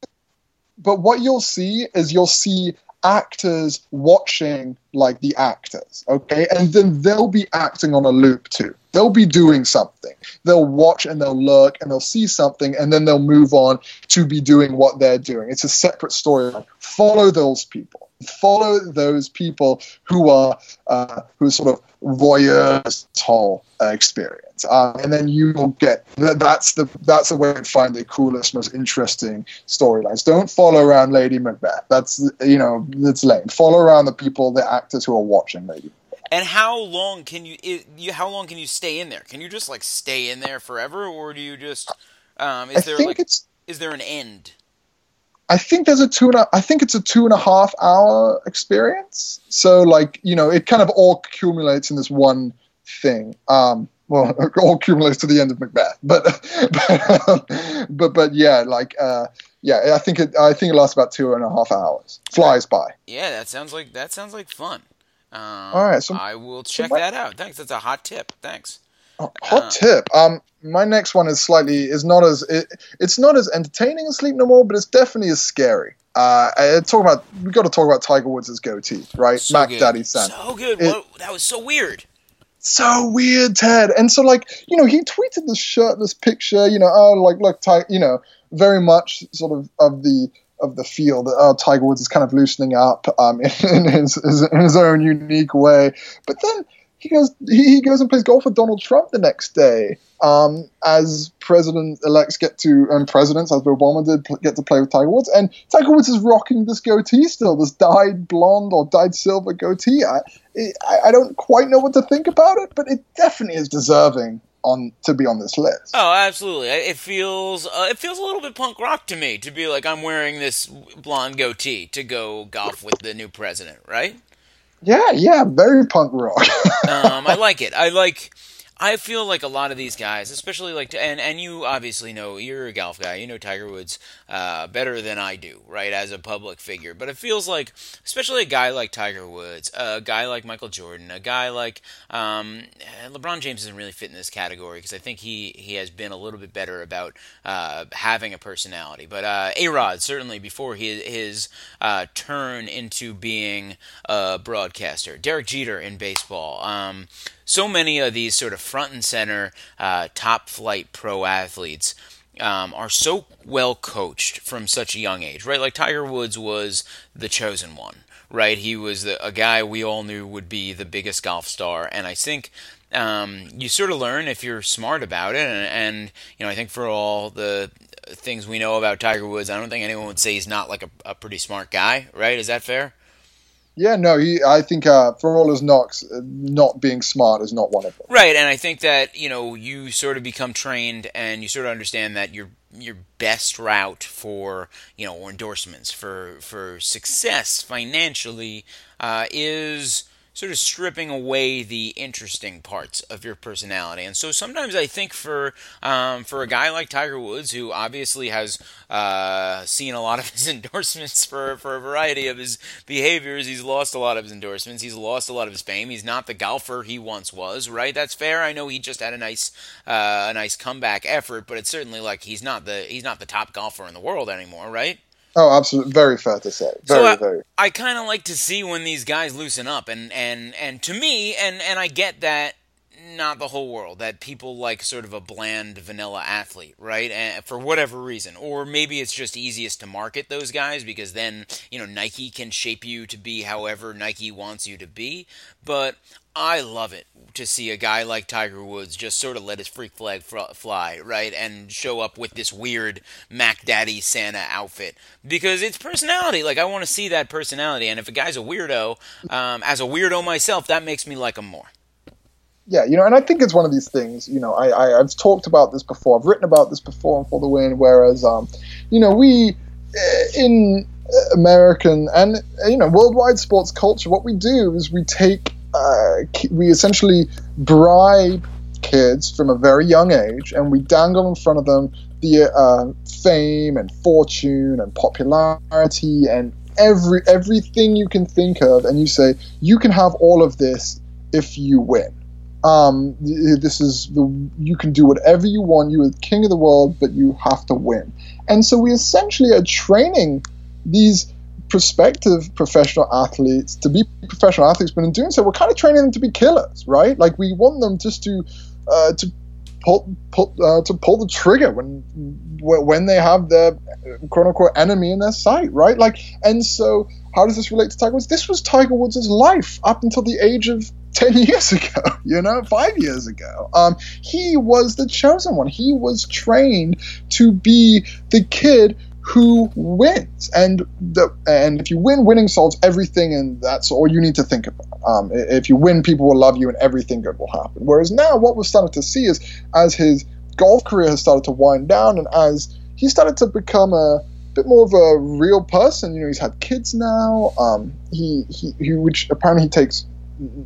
but what you'll see is you'll see actors watching like the actors okay and then they'll be acting on a loop too they'll be doing something they'll watch and they'll look and they'll see something and then they'll move on to be doing what they're doing it's a separate storyline follow those people follow those people who are uh, who are sort of voyeurs whole uh, experience uh, and then you will get that's the that's the way to find the coolest most interesting storylines don't follow around lady macbeth that's you know that's lame follow around the people the actors who are watching lady and how long can you, you? How long can you stay in there? Can you just like stay in there forever, or do you just? Um, is i there think like it's is there an end? I think there's a two and a, I think it's a two and a half hour experience. So like you know, it kind of all accumulates in this one thing. Um, well, it all accumulates to the end of Macbeth, but but um, but, but yeah, like uh, yeah, I think it I think it lasts about two and a half hours. Flies by. Yeah, that sounds like that sounds like fun. Um, All right, so- I will check my- that out. Thanks. That's a hot tip. Thanks. Hot Uh, tip. Um, my next one is slightly is not as it, it's not as entertaining as Sleep No More, but it's definitely as scary. Uh, I- talk about we got to talk about Tiger Woods' goatee, right? So Mac good. Daddy San. So good. It- Whoa, that was so weird. so weird, Ted. And so, like, you know, he tweeted this shirtless picture. You know, oh, like, look, Ti- you know, very much sort of of the of the feel that oh, Tiger Woods is kind of loosening up um, in, his, his in his own unique way. But then he goes he, goes and plays golf with Donald Trump the next day. Um, as president elects get to and presidents as Obama did get to play with Tiger Woods, and Tiger Woods is rocking this goatee still, this dyed blonde or dyed silver goatee. I, I, I don't quite know what to think about it, but it definitely is deserving on to be on this list. Oh, absolutely. It feels uh, it feels a little bit punk rock to me to be like I'm wearing this blonde goatee to go golf with the new president, right? Yeah, yeah, very punk rock. um, I like it. I like. I feel like a lot of these guys, especially like, and and you obviously know you're a golf guy. You know Tiger Woods uh, better than I do, right? As a public figure, but it feels like, especially a guy like Tiger Woods, a guy like Michael Jordan, a guy like um, LeBron James doesn't really fit in this category because I think he he has been a little bit better about uh, having a personality. But uh, A Rod certainly before his his uh, turn into being a broadcaster, Derek Jeter in baseball. Um, so many of these sort of front and center uh, top flight pro athletes um, are so well coached from such a young age, right? Like Tiger Woods was the chosen one, right? He was the, a guy we all knew would be the biggest golf star, and I think um, you sort of learn if you're smart about it. And, and you know, I think for all the things we know about Tiger Woods, I don't think anyone would say he's not like a, a pretty smart guy, right? Is that fair? Yeah, no, he, I think uh, for all his knocks, uh, not being smart is not one of them. Right, and I think that you know you sort of become trained, and you sort of understand that your your best route for you know endorsements for for success financially uh, is sort of stripping away the interesting parts of your personality. And so sometimes I think for um, for a guy like Tiger Woods, who obviously has uh, seen a lot of his endorsements for for a variety of his behaviors, he's lost a lot of his endorsements. He's lost a lot of his fame. He's not the golfer he once was. Right? That's fair. I know he just had a nice uh, a nice comeback effort, but it's certainly like he's not the he's not the top golfer in the world anymore. Right? Oh, absolutely, very fair to say. Very, So, uh, very. I kind of like to see when these guys loosen up, and and and to me, and and I get that not the whole world that people like sort of a bland vanilla athlete, right? And for whatever reason, or maybe it's just easiest to market those guys because then you know Nike can shape you to be however Nike wants you to be. But I love it to see a guy like Tiger Woods just sort of let his freak flag fly, right, and show up with this weird Mac Daddy Santa outfit because it's personality. Like I want to see that personality, and if a guy's a weirdo, um, as a weirdo myself, that makes me like him more. Yeah, you know, and I think it's one of these things. You know, I, I I've talked about this before. I've written about this before on For the Win. Whereas, um, you know, we uh, in American and you know worldwide sports culture, what we do is we take uh, we essentially bribe kids from a very young age, and we dangle in front of them the uh, fame and fortune and popularity and every everything you can think of, and you say you can have all of this if you win. Um, this is the you can do whatever you want. You are king of the world, but you have to win. And so we essentially are training these prospective professional athletes to be professional athletes, but in doing so, we're kind of training them to be killers, right? Like we want them just to uh, to pull, pull uh, to pull the trigger when when they have their quote unquote enemy in their sight, right? Like, and so how does this relate to Tiger Woods? This was Tiger Woods' life up until the age of 10 years ago, you know, five years ago. Um, he was the chosen one. He was trained to be the kid who wins. And the, and if you win, winning solves everything, and that's all you need to think about. Um, if you win, people will love you, and everything good will happen. Whereas now, what we're starting to see is as his golf career has started to wind down, and as he started to become a bit more of a real person. You know, he's had kids now. Um, he, he, he, which apparently he takes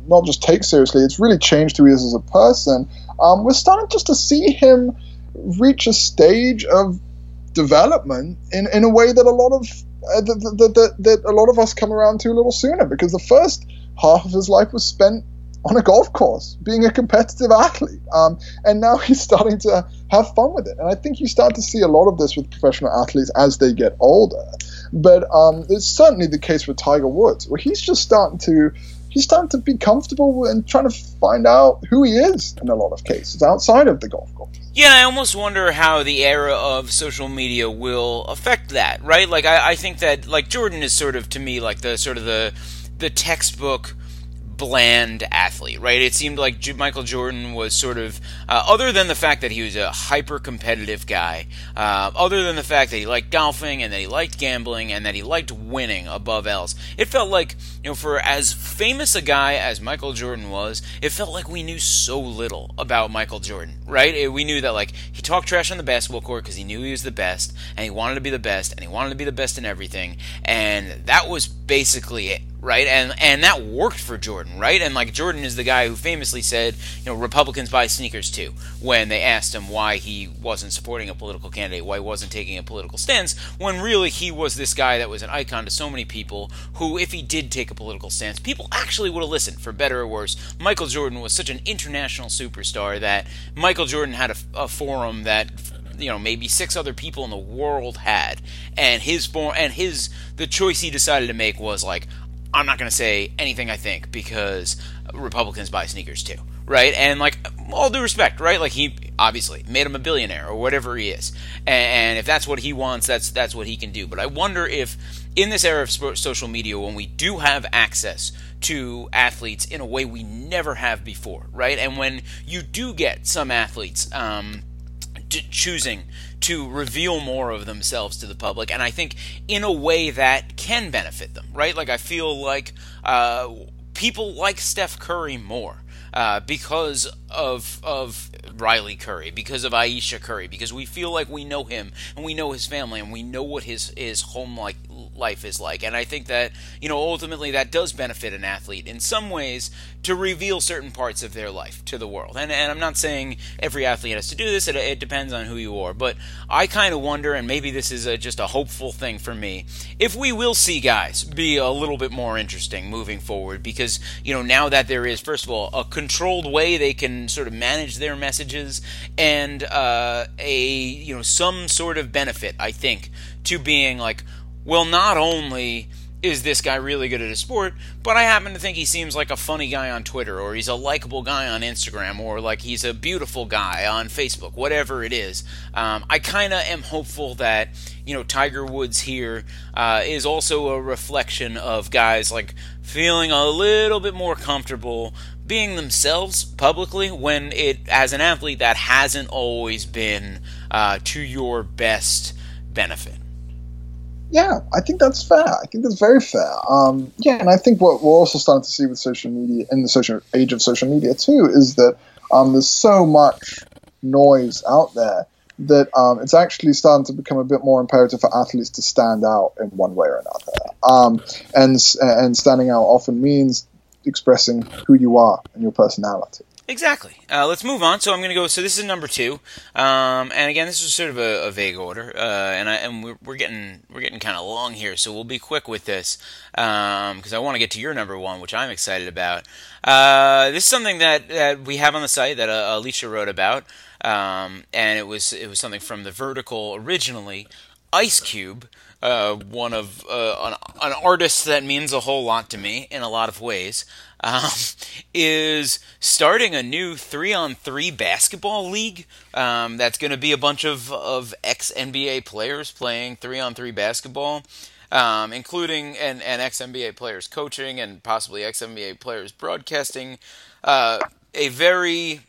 not just take seriously, it's really changed who he is as a person. Um, we're starting just to see him reach a stage of development in, in a way that a lot of uh, that, that, that, a lot of us come around to a little sooner because the first half of his life was spent on a golf course being a competitive athlete. Um, and now he's starting to have fun with it. And i think you start to see a lot of this with professional athletes as they get older. But um, it's certainly the case with tiger woods where he's just starting to he's starting to be comfortable and trying to find out who he is in a lot of cases outside of the golf course. Yeah, I almost wonder how the era of social media will affect that, right? Like, I, I think that like Jordan is sort of to me like the sort of the the textbook bland athlete, right? It seemed like J- Michael Jordan was sort of, uh, other than the fact that he was a hyper competitive guy, uh, other than the fact that he liked golfing and that he liked gambling and that he liked winning above else, it felt like, you know, for as famous a guy as Michael Jordan was, it felt like we knew so little about Michael Jordan, right? We knew that, like, he talked trash on the basketball court because he knew he was the best and he wanted to be the best and he wanted to be the best in everything, and that was basically it right? And and that worked for Jordan, right? And like Jordan is the guy who famously said, you know, Republicans buy sneakers too, when they asked him why he wasn't supporting a political candidate, why he wasn't taking a political stance, when really he was this guy that was an icon to so many people who if he did take a political stance, people actually would have listened for better or worse. Michael Jordan was such an international superstar that Michael Jordan had a, a forum that you know maybe six other people in the world had and his form and his the choice he decided to make was like I'm not going to say anything I think because Republicans buy sneakers too, right? And like all due respect, right? Like he obviously made him a billionaire or whatever he is, and if that's what he wants, that's that's what he can do. But I wonder if in this era of social media, when we do have access to athletes in a way we never have before, right? And when you do get some athletes um, choosing to reveal more of themselves to the public, and I think in a way that can benefit them, right? Like I feel like uh, people like Steph Curry more. Uh, because of of Riley Curry, because of Ayesha Curry, because we feel like we know him and we know his family and we know what his his home like life is like. And I think that, you know, ultimately that does benefit an athlete in some ways to reveal certain parts of their life to the world. And, and I'm not saying every athlete has to do this, it, it depends on who you are. But I kind of wonder, and maybe this is a, just a hopeful thing for me, if we will see guys be a little bit more interesting moving forward. Because, you know, now that there is, first of all, a controlled way they can sort of manage their messages and uh, a, you know, some sort of benefit, I think, to being like, well, not only is this guy really good at his sport, but I happen to think he seems like a funny guy on Twitter, or he's a likable guy on Instagram, or like he's a beautiful guy on Facebook, whatever it is. Um, I kind of am hopeful that, you know, Tiger Woods here uh, is also a reflection of guys like feeling a little bit more comfortable being themselves publicly when it, as an athlete, that hasn't always been uh, to your best benefit. Yeah, I think that's fair. I think that's very fair. Um, yeah, and I think what we're also starting to see with social media in the social age of social media too is that um, there's so much noise out there that um, it's actually starting to become a bit more imperative for athletes to stand out in one way or another. Um, and and standing out often means expressing who you are and your personality. Exactly. Uh, let's move on. So I'm going to go. So this is number two, um, and again, this is sort of a, a vague order, uh, and I, and we're, we're getting we're getting kind of long here, so we'll be quick with this because um, I want to get to your number one, which I'm excited about. Uh, this is something that, that we have on the site that uh, Alicia wrote about, um, and it was it was something from the Vertical originally. Ice Cube, uh, one of uh, an, an artist that means a whole lot to me in a lot of ways um, is starting a new three on three basketball league. Um, that's going to be a bunch of, of ex NBA players playing three on three basketball, um, including and, and ex NBA players coaching and possibly ex NBA players broadcasting. Uh, a very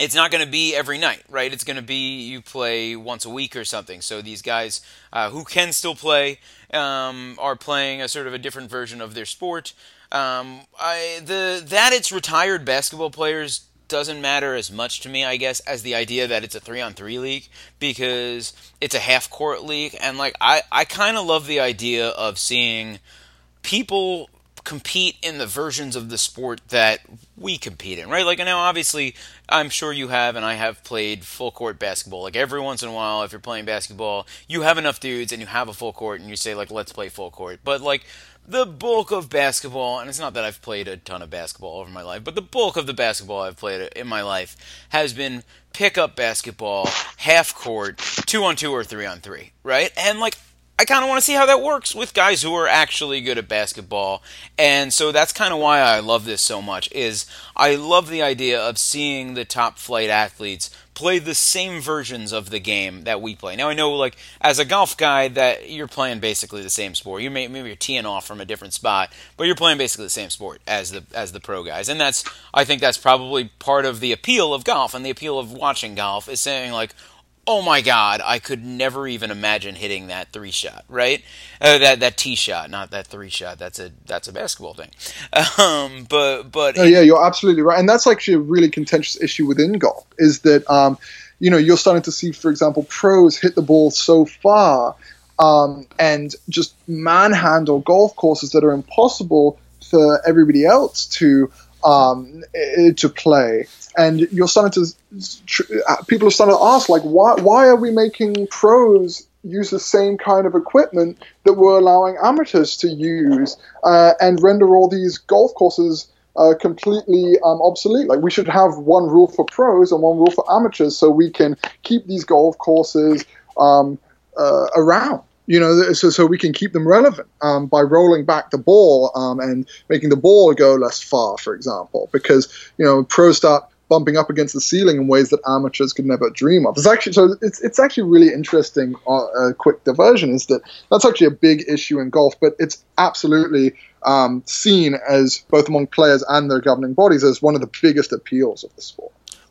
it's not going to be every night, right? It's going to be you play once a week or something. So these guys uh, who can still play um, are playing a sort of a different version of their sport. Um, I the that it's retired basketball players doesn't matter as much to me, I guess, as the idea that it's a three on three league because it's a half court league, and like I I kind of love the idea of seeing people compete in the versions of the sport that we compete in, right? Like now, obviously, I'm sure you have, and I have played full court basketball. Like every once in a while, if you're playing basketball, you have enough dudes and you have a full court, and you say like, let's play full court. But like the bulk of basketball, and it's not that I've played a ton of basketball over my life, but the bulk of the basketball I've played in my life has been pickup basketball, half court, two on two or three on three, right? And like, I kind of want to see how that works with guys who are actually good at basketball. And so that's kind of why I love this so much is I love the idea of seeing the top flight athletes play the same versions of the game that we play. Now I know, like as a golf guy, that you're playing basically the same sport. You may maybe you're teeing off from a different spot, but you're playing basically the same sport as the as the pro guys, and that's I think that's probably part of the appeal of golf and the appeal of watching golf is saying like, oh my god, I could never even imagine hitting that three shot, right? Uh, that that tee shot, not that three shot. That's a that's a basketball thing. Um, but but oh, yeah, you're absolutely right, and that's actually a really contentious issue within golf. Is that um, you know you're starting to see, for example, pros hit the ball so far um, and just manhandle golf courses that are impossible for everybody else to um, to play. And you're starting to uh, people are starting to ask like why why are we making pros use the same kind of equipment that we're allowing amateurs to use uh, and render all these golf courses uh, completely um, obsolete. Like we should have one rule for pros and one rule for amateurs, so we can keep these golf courses um, uh, around. You know, so so we can keep them relevant um, by rolling back the ball um, and making the ball go less far, for example, because you know pros start bumping up against the ceiling in ways that amateurs could never dream of. It's actually so it's it's actually really interesting. Uh, a quick diversion is that that's actually a big issue in golf, but it's absolutely um, seen as both among players and their governing bodies as one of the biggest appeals of the sport.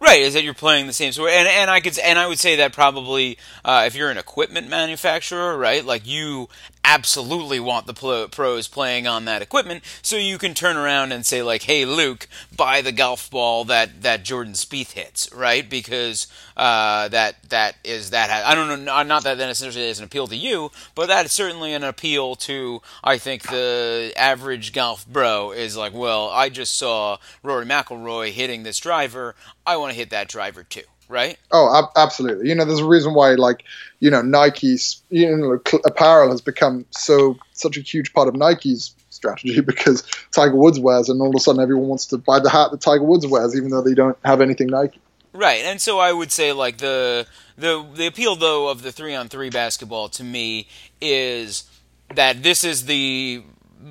Right, is that you're playing the same and and I could and I would say that probably uh, if you're an equipment manufacturer, right, like you absolutely want the pros playing on that equipment, so you can turn around and say like, "Hey, Luke, buy the golf ball that that Jordan Spieth hits," right? Because uh, that that is that I don't know, not that that necessarily is an appeal to you, but that is certainly an appeal to I think the average golf bro is like, well, I just saw Rory McIlroy hitting this driver, I want to hit that driver too right? Oh, ab- absolutely. You know, there's a reason why, like, you know, Nike's you know apparel has become so such a huge part of Nike's strategy because Tiger Woods wears, and all of a sudden everyone wants to buy the hat that Tiger Woods wears, even though they don't have anything Nike. Right, and so I would say like the the the appeal though of the three on three basketball to me is that this is the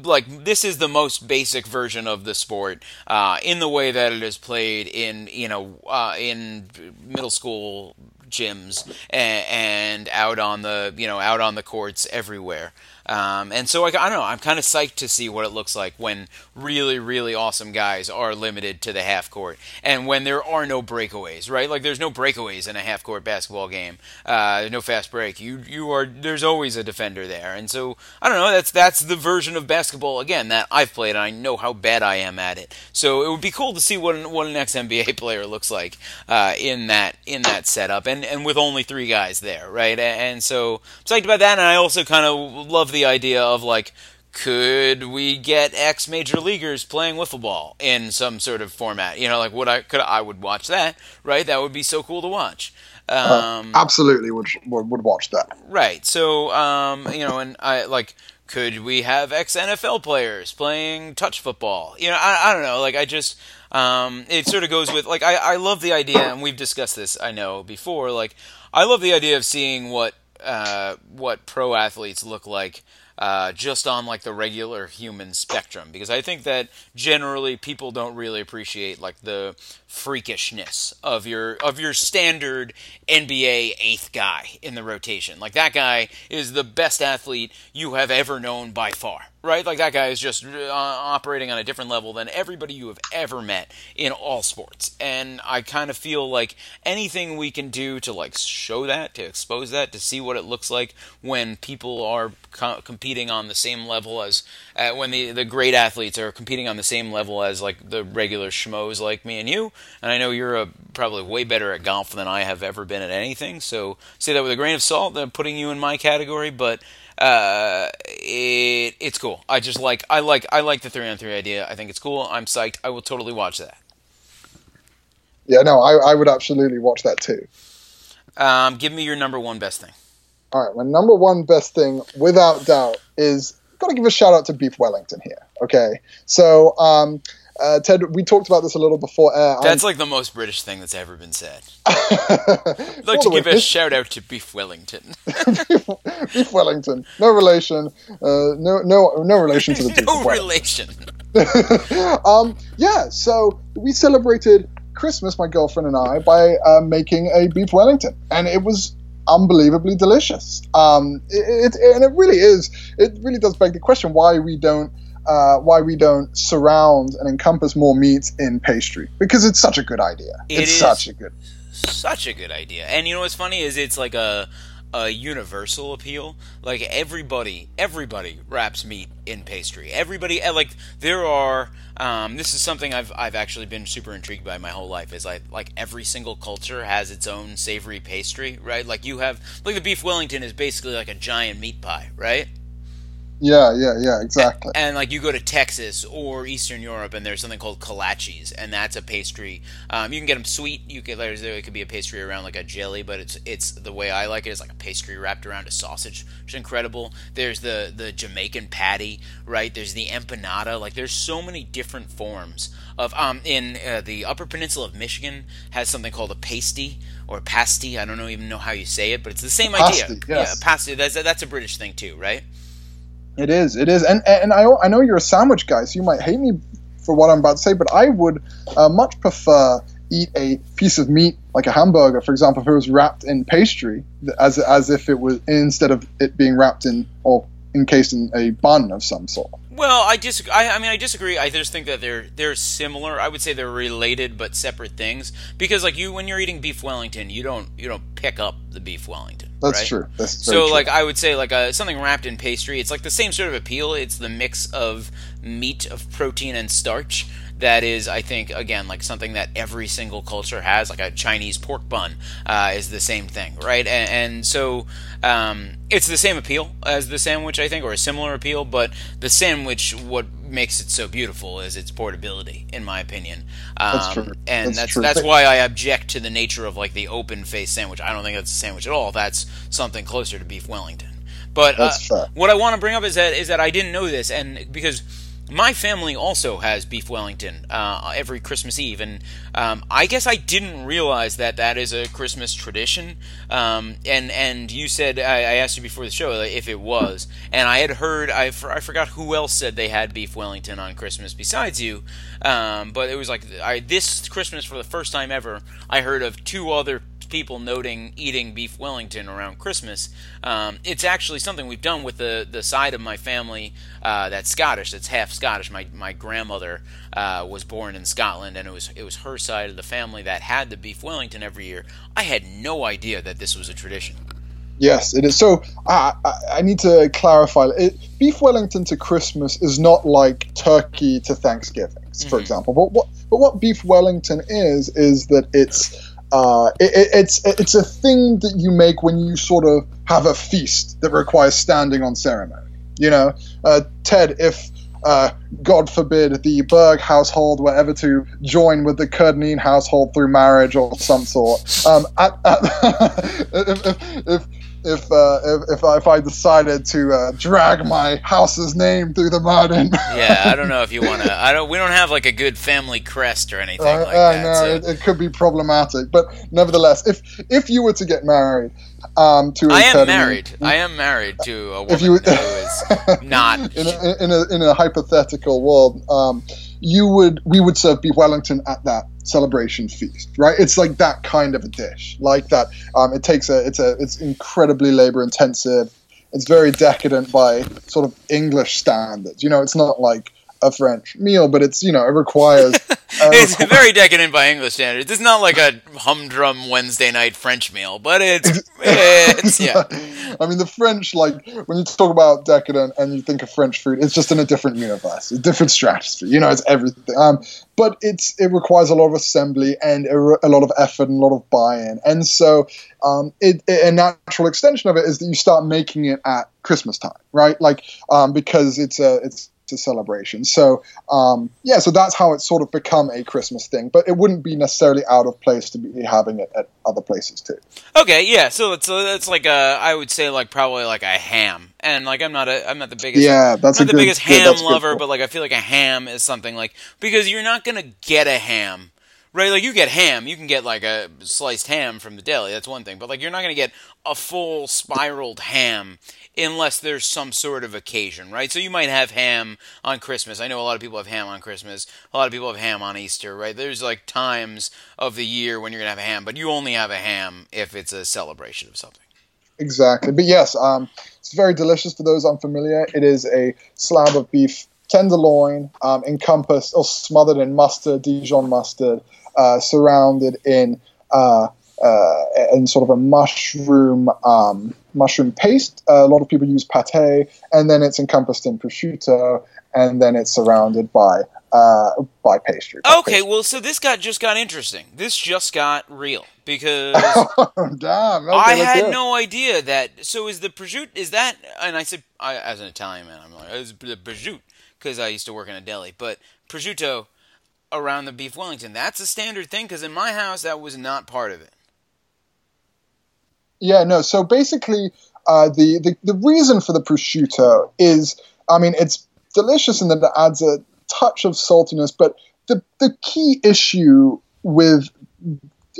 like this is the most basic version of the sport uh, in the way that it is played in you know uh, in middle school gyms and, and, out on the you know out on the courts everywhere. Um, and so I, I don't know. I'm kind of psyched to see what it looks like when really, really awesome guys are limited to the half court, and when there are no breakaways. Right? Like there's no breakaways in a half court basketball game. Uh, no fast break. You you are there's always a defender there, and so I don't know. That's that's the version of basketball again that I've played, and I know how bad I am at it. So it would be cool to see what an, what an ex NBA player looks like uh, in that in that setup, and and with only three guys there, right? And so I'm psyched about that, and I also kind of love the the idea of like could we get ex major leaguers playing wiffle ball in some sort of format? You know, like would I could I would watch that, right? That would be so cool to watch. Um, uh, absolutely would, would would watch that. Right. So, um, you know, and I like could we have ex NFL players playing touch football? You know, I, I don't know. Like I just um, it sort of goes with like I, I love the idea, and we've discussed this I know before. Like I love the idea of seeing what uh, what pro athletes look like uh, just on like the regular human spectrum. Because I think that generally people don't really appreciate like the freakishness of your of your standard NBA eighth guy in the rotation. Like that guy is the best athlete you have ever known by far right? Like that guy is just uh, operating on a different level than everybody you have ever met in all sports. And I kind of feel like anything we can do to like show that, to expose that, to see what it looks like when people are co- competing on the same level as uh, when the the great athletes are competing on the same level as like the regular schmoes like me and you. And I know you're a, probably way better at golf than I have ever been at anything. So say that with a grain of salt. I'm putting you in my category, but uh, it it's cool. I just like I like I like the three on three idea. I think it's cool. I'm psyched. I will totally watch that. Yeah, no, I, I would absolutely watch that too. Um, give me your number one best thing. All right, my number one best thing, without doubt, is got to give a shout out to Beef Wellington here. Okay, so um, uh, Ted, we talked about this a little before air. That's I'm... like the most British thing that's ever been said. I'd like to give a shout out to Beef Wellington. Beef Wellington, no relation, uh, no no no relation to the no relation. um, yeah, so we celebrated Christmas, my girlfriend and I, by uh, making a beef Wellington, and it was unbelievably delicious. Um, it, it, and it really is. It really does beg the question why we don't uh, why we don't surround and encompass more meats in pastry because it's such a good idea. It it's such a good, such a good idea. And you know what's funny is it's like a a universal appeal. Like everybody, everybody wraps meat in pastry. Everybody, eh, like there are. Um, this is something I've I've actually been super intrigued by my whole life. Is like like every single culture has its own savory pastry, right? Like you have like the beef Wellington is basically like a giant meat pie, right? Yeah, yeah, yeah, exactly. And, and, like you go to Texas or Eastern Europe, and there's something called kolaches, and that's a pastry. Um, you can get them sweet. You can there's it could be a pastry around like a jelly, but it's it's the way I like it is like a pastry wrapped around a sausage, which is incredible. There's the the Jamaican patty, right? There's the empanada. Like there's so many different forms of um in uh, the Upper Peninsula of Michigan has something called a pasty or pasty. I don't know even know how you say it, but it's the same pasty, idea. Yes. Yeah, pasty. That's that's a British thing too, right? It is. It is. And and I I know you're a sandwich guy, so you might hate me for what I'm about to say, but I would uh, much prefer eat a piece of meat like a hamburger, for example, if it was wrapped in pastry, as as if it was instead of it being wrapped in or encased in a bun of some sort. Well, I disagree. I, I, mean, I disagree. I just think that they're they're similar. I would say they're related but separate things. Because like you, when you're eating beef Wellington, you don't you don't pick up the beef Wellington. That's right? true. That's so true. like I would say like a, something wrapped in pastry. It's like the same sort of appeal. It's the mix of meat, of protein, and starch that is, I think, again, like something that every single culture has, like a Chinese pork bun uh, is the same thing, right? And, and so um, it's the same appeal as the sandwich, I think, or a similar appeal, but the sandwich, what makes it so beautiful is its portability, in my opinion. Um, that's true. And that's that's, that's why I object to the nature of like the open face sandwich. I don't think that's a sandwich at all. That's something closer to beef Wellington. But uh, what I want to bring up is that is that I didn't know this, and because my family also has beef Wellington uh, every Christmas Eve, and um, I guess I didn't realize that that is a Christmas tradition. Um, and and you said I, I, asked you before the show if it was, and I had heard I, I forgot who else said they had beef Wellington on Christmas besides you, um, but it was like I, this Christmas for the first time ever I heard of two other people noting eating beef Wellington around Christmas. Um, it's actually something we've done with the, the side of my family uh, that's Scottish, that's half Scottish. My, my grandmother uh, was born in Scotland, and it was it was her side of the family that had the beef Wellington every year. I had no idea that this was a tradition. Yes, it is. So I, I, I need to clarify. It, beef Wellington to Christmas is not like turkey to Thanksgiving, for mm-hmm. example. But what but what beef Wellington is is that it's uh, it, it's it's a thing that you make when you sort of have a feast that requires standing on ceremony. You know, uh, Ted, if uh, God forbid, the Berg household were ever to join with the Kerr-Dineen household through marriage or some sort. Um, at, at if, if, if, if, uh, if, if, I, if I decided to uh, drag my house's name through the mud and yeah, I don't know if you want to. I don't. We don't have like a good family crest or anything like that. No, so. it, it, could be problematic, but nevertheless, if if you were to get married um, to, I am married. I am married to a woman if you, who is not in a, in a, in a hypothetical world. Um, you would we would serve beef Wellington at that celebration feast, right? It's like that kind of a dish, like that. Um, it takes a it's a it's incredibly labor intensive. It's very decadent by sort of English standards. You know, it's not like a French meal, but it's you know it requires. Uh, it's very decadent by English standards. It's not like a humdrum Wednesday night French meal, but it's, it's yeah. I mean, the French like when you talk about decadent and you think of French food, it's just in a different universe, a different stratosphere. You know, it's everything. Um, but it's it requires a lot of assembly and a, a lot of effort and a lot of buy-in, and so um, it, it, a natural extension of it is that you start making it at Christmas time, right? Like um, because it's a it's to celebration. So um, yeah, so that's how it's sort of become a Christmas thing. But it wouldn't be necessarily out of place to be having it at other places too. Okay, yeah. So it's uh, it's like a I would say like probably like a ham, and like I'm not a I'm not the biggest yeah that's not the good, biggest ham lover, but like I feel like a ham is something like because you're not gonna get a ham right? Like you get ham, you can get like a sliced ham from the deli. That's one thing, but like you're not going to get a full spiraled ham unless there's some sort of occasion, right? So you might have ham on Christmas. I know a lot of people have ham on Christmas. A lot of people have ham on Easter, right? There's like times of the year when you're going to have a ham, but you only have a ham if it's a celebration of something. Exactly. But yes, um, it's very delicious for those unfamiliar. It is a slab of beef tenderloin um, encompassed or smothered in mustard, Dijon mustard, uh, surrounded in uh, uh, in sort of a mushroom um, mushroom paste. Uh, a lot of people use pate, and then it's encompassed in prosciutto, and then it's surrounded by uh, by pastry. By okay, pastry. well, so this got just got interesting. This just got real because damn, okay, I had no idea that. So is the prosciutto is that? And I said, I, as an Italian man, I'm like, is the prosciutto because I used to work in a deli, but prosciutto around the beef Wellington. That's a standard thing because in my house that was not part of it. Yeah, no. So basically, uh, the, the the reason for the prosciutto is, I mean, it's delicious in that it adds a touch of saltiness, but the the key issue with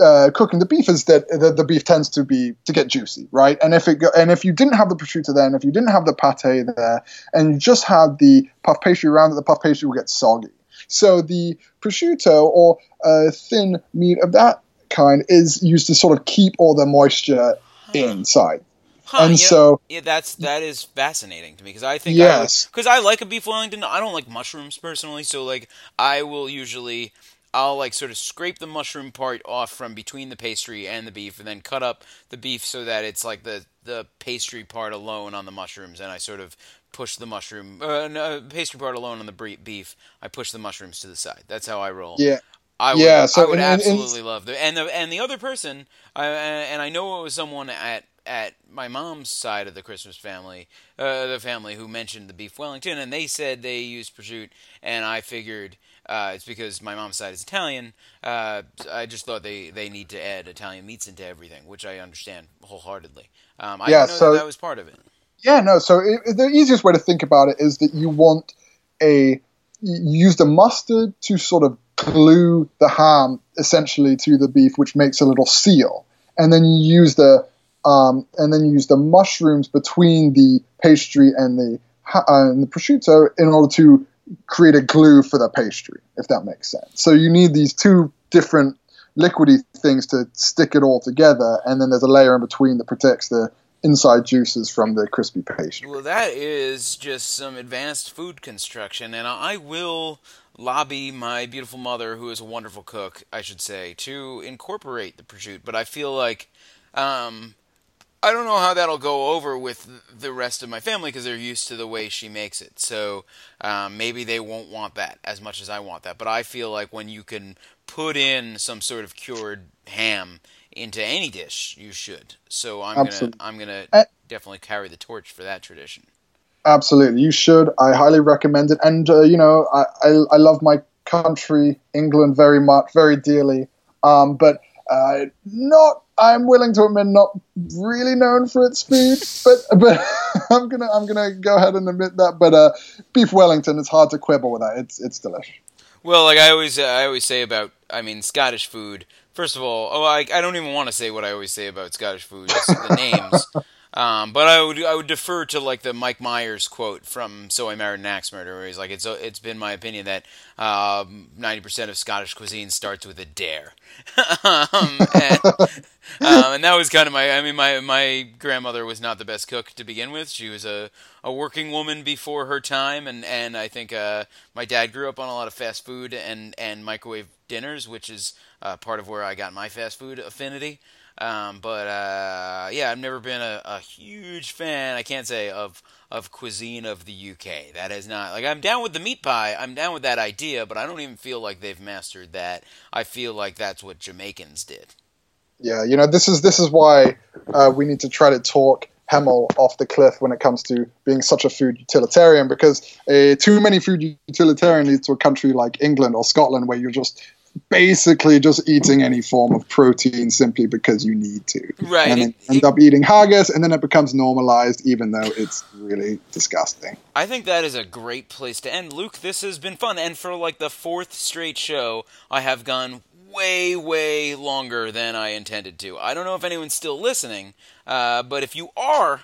uh, cooking the beef is that the, the, beef tends to be to get juicy, right? And if it go, and if you didn't have the prosciutto there, and if you didn't have the pate there, and you just had the puff pastry around it, the puff pastry will get soggy. So the prosciutto or uh, thin meat of that kind is used to sort of keep all the moisture inside. Huh, and yeah, so yeah, that's that is fascinating to me because I think yes, because I, I, like a beef Wellington. I don't like mushrooms personally, so like I will usually I'll like sort of scrape the mushroom part off from between the pastry and the beef, and then cut up the beef so that it's like the the pastry part alone on the mushrooms, and I sort of push the mushroom uh, no, pastry part alone on the beef. I push the mushrooms to the side. That's how I roll. Yeah. I would, yeah, so, I would and, absolutely and, love the and the and the other person, uh, and I know it was someone at at my mom's side of the Christmas family, uh, the family who mentioned the beef Wellington, and they said they used prosciutto, and I figured uh, it's because my mom's side is Italian. Uh, I just thought they, they need to add Italian meats into everything, which I understand wholeheartedly. Um, I yeah, didn't know so, that, that was part of it. Yeah, no. So it, the easiest way to think about it is that you want a you use the mustard to sort of glue the ham essentially to the beef, which makes a little seal, and then you use the um, and then you use the mushrooms between the pastry and the uh, and the prosciutto in order to create a glue for the pastry, if that makes sense. So you need these two different liquidy things to stick it all together, and then there's a layer in between that protects the inside juices from the crispy pastry. Well, that is just some advanced food construction, and I will lobby my beautiful mother, who is a wonderful cook, I should say, to incorporate the prosciutto. But I feel like um, I don't know how that'll go over with the rest of my family because they're used to the way she makes it. So um, maybe they won't want that as much as I want that. But I feel like when you can put in some sort of cured ham into any dish, you should. So I'm Absolutely. gonna I'm gonna uh, definitely carry the torch for that tradition. Absolutely, you should. I highly recommend it. And uh, you know, I, I, I love my country, England, very much, very dearly. Um, but uh, not, I'm willing to admit, not really known for its food. but but I'm gonna I'm gonna go ahead and admit that. But uh, beef Wellington, it's hard to quibble with that. It's it's delicious. Well, like I always I always say about I mean Scottish food. First of all, oh I, I don't even want to say what I always say about Scottish food. the names. Um, but I would I would defer to like the Mike Myers quote from So I Married an Axe Murderer, where he's like, "It's it's been my opinion that um, ninety um, percent of Scottish cuisine starts with a dare," um, and, um, and, that was kind of my. I mean, my my grandmother was not the best cook to begin with. She was a, a working woman before her time, and and I think uh, my dad grew up on a lot of fast food and and microwave dinners, which is uh, part of where I got my fast food affinity. Um, but uh, yeah, I've never been a, a, huge fan. I can't say of of cuisine of the UK. That is not like I'm down with the meat pie. I'm down with that idea, but I don't even feel like they've mastered that. I feel like that's what Jamaicans did. Yeah, you know this is this is why uh, we need to try to talk Hemel off the cliff when it comes to being such a food utilitarian because uh, too many food utilitarian leads to a country like England or Scotland where you're just basically just eating any form of protein simply because you need to. Right. And it, end it, up eating haggis, and then it becomes normalized, even though it's really disgusting. I think that is a great place to end. Luke, this has been fun. And for like the fourth straight show, I have gone way, way longer than I intended to. I don't know if anyone's still listening, uh, but if you are,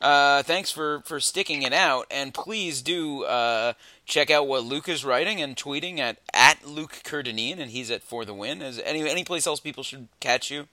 uh, thanks for, for sticking it out, and please do uh, check out what Luke is writing and tweeting at at Luke Kerr-Dineen, and he's at For the Win. Is any any place else people should catch you?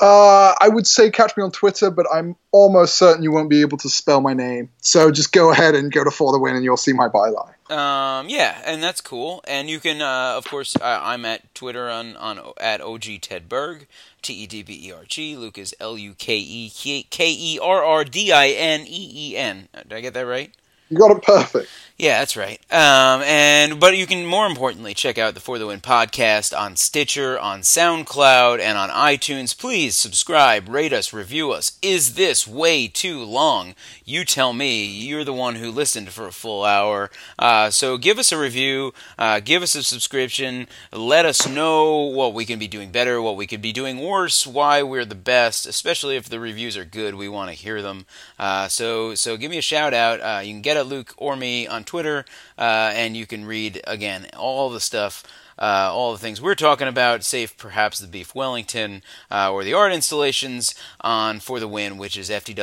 Uh, I would say catch me on Twitter, but I'm almost certain you won't be able to spell my name. So just go ahead and go to For the Win, and you'll see my byline. Um, yeah, and that's cool. And you can, uh, of course, uh, I'm at Twitter on, on at OG Ted Berg, T E D B E R G. Luke is L U K E K E R R D I N E E N. Did I get that right? You got it perfect. Yeah, that's right. Um, and but you can more importantly check out the For the Win podcast on Stitcher, on SoundCloud, and on iTunes. Please subscribe, rate us, review us. Is this way too long? You tell me. You're the one who listened for a full hour. Uh, so give us a review, uh, give us a subscription. Let us know what we can be doing better, what we could be doing worse, why we're the best. Especially if the reviews are good, we want to hear them. Uh, so so give me a shout out. Uh, you can get at Luke or me on Twitter, uh, and you can read again all the stuff. Uh, all the things we're talking about, save perhaps the Beef Wellington uh, or the art installations on For the Win, which is ftw.usa.com.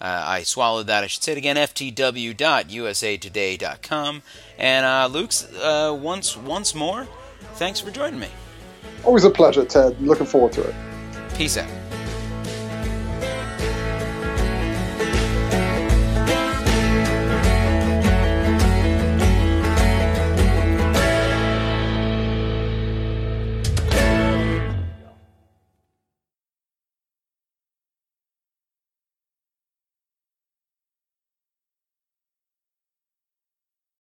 Uh, I swallowed that. I should say it again, ftw.usatoday.com. And uh, Luke's uh, once once more, thanks for joining me. Always a pleasure, Ted. Looking forward to it. Peace out.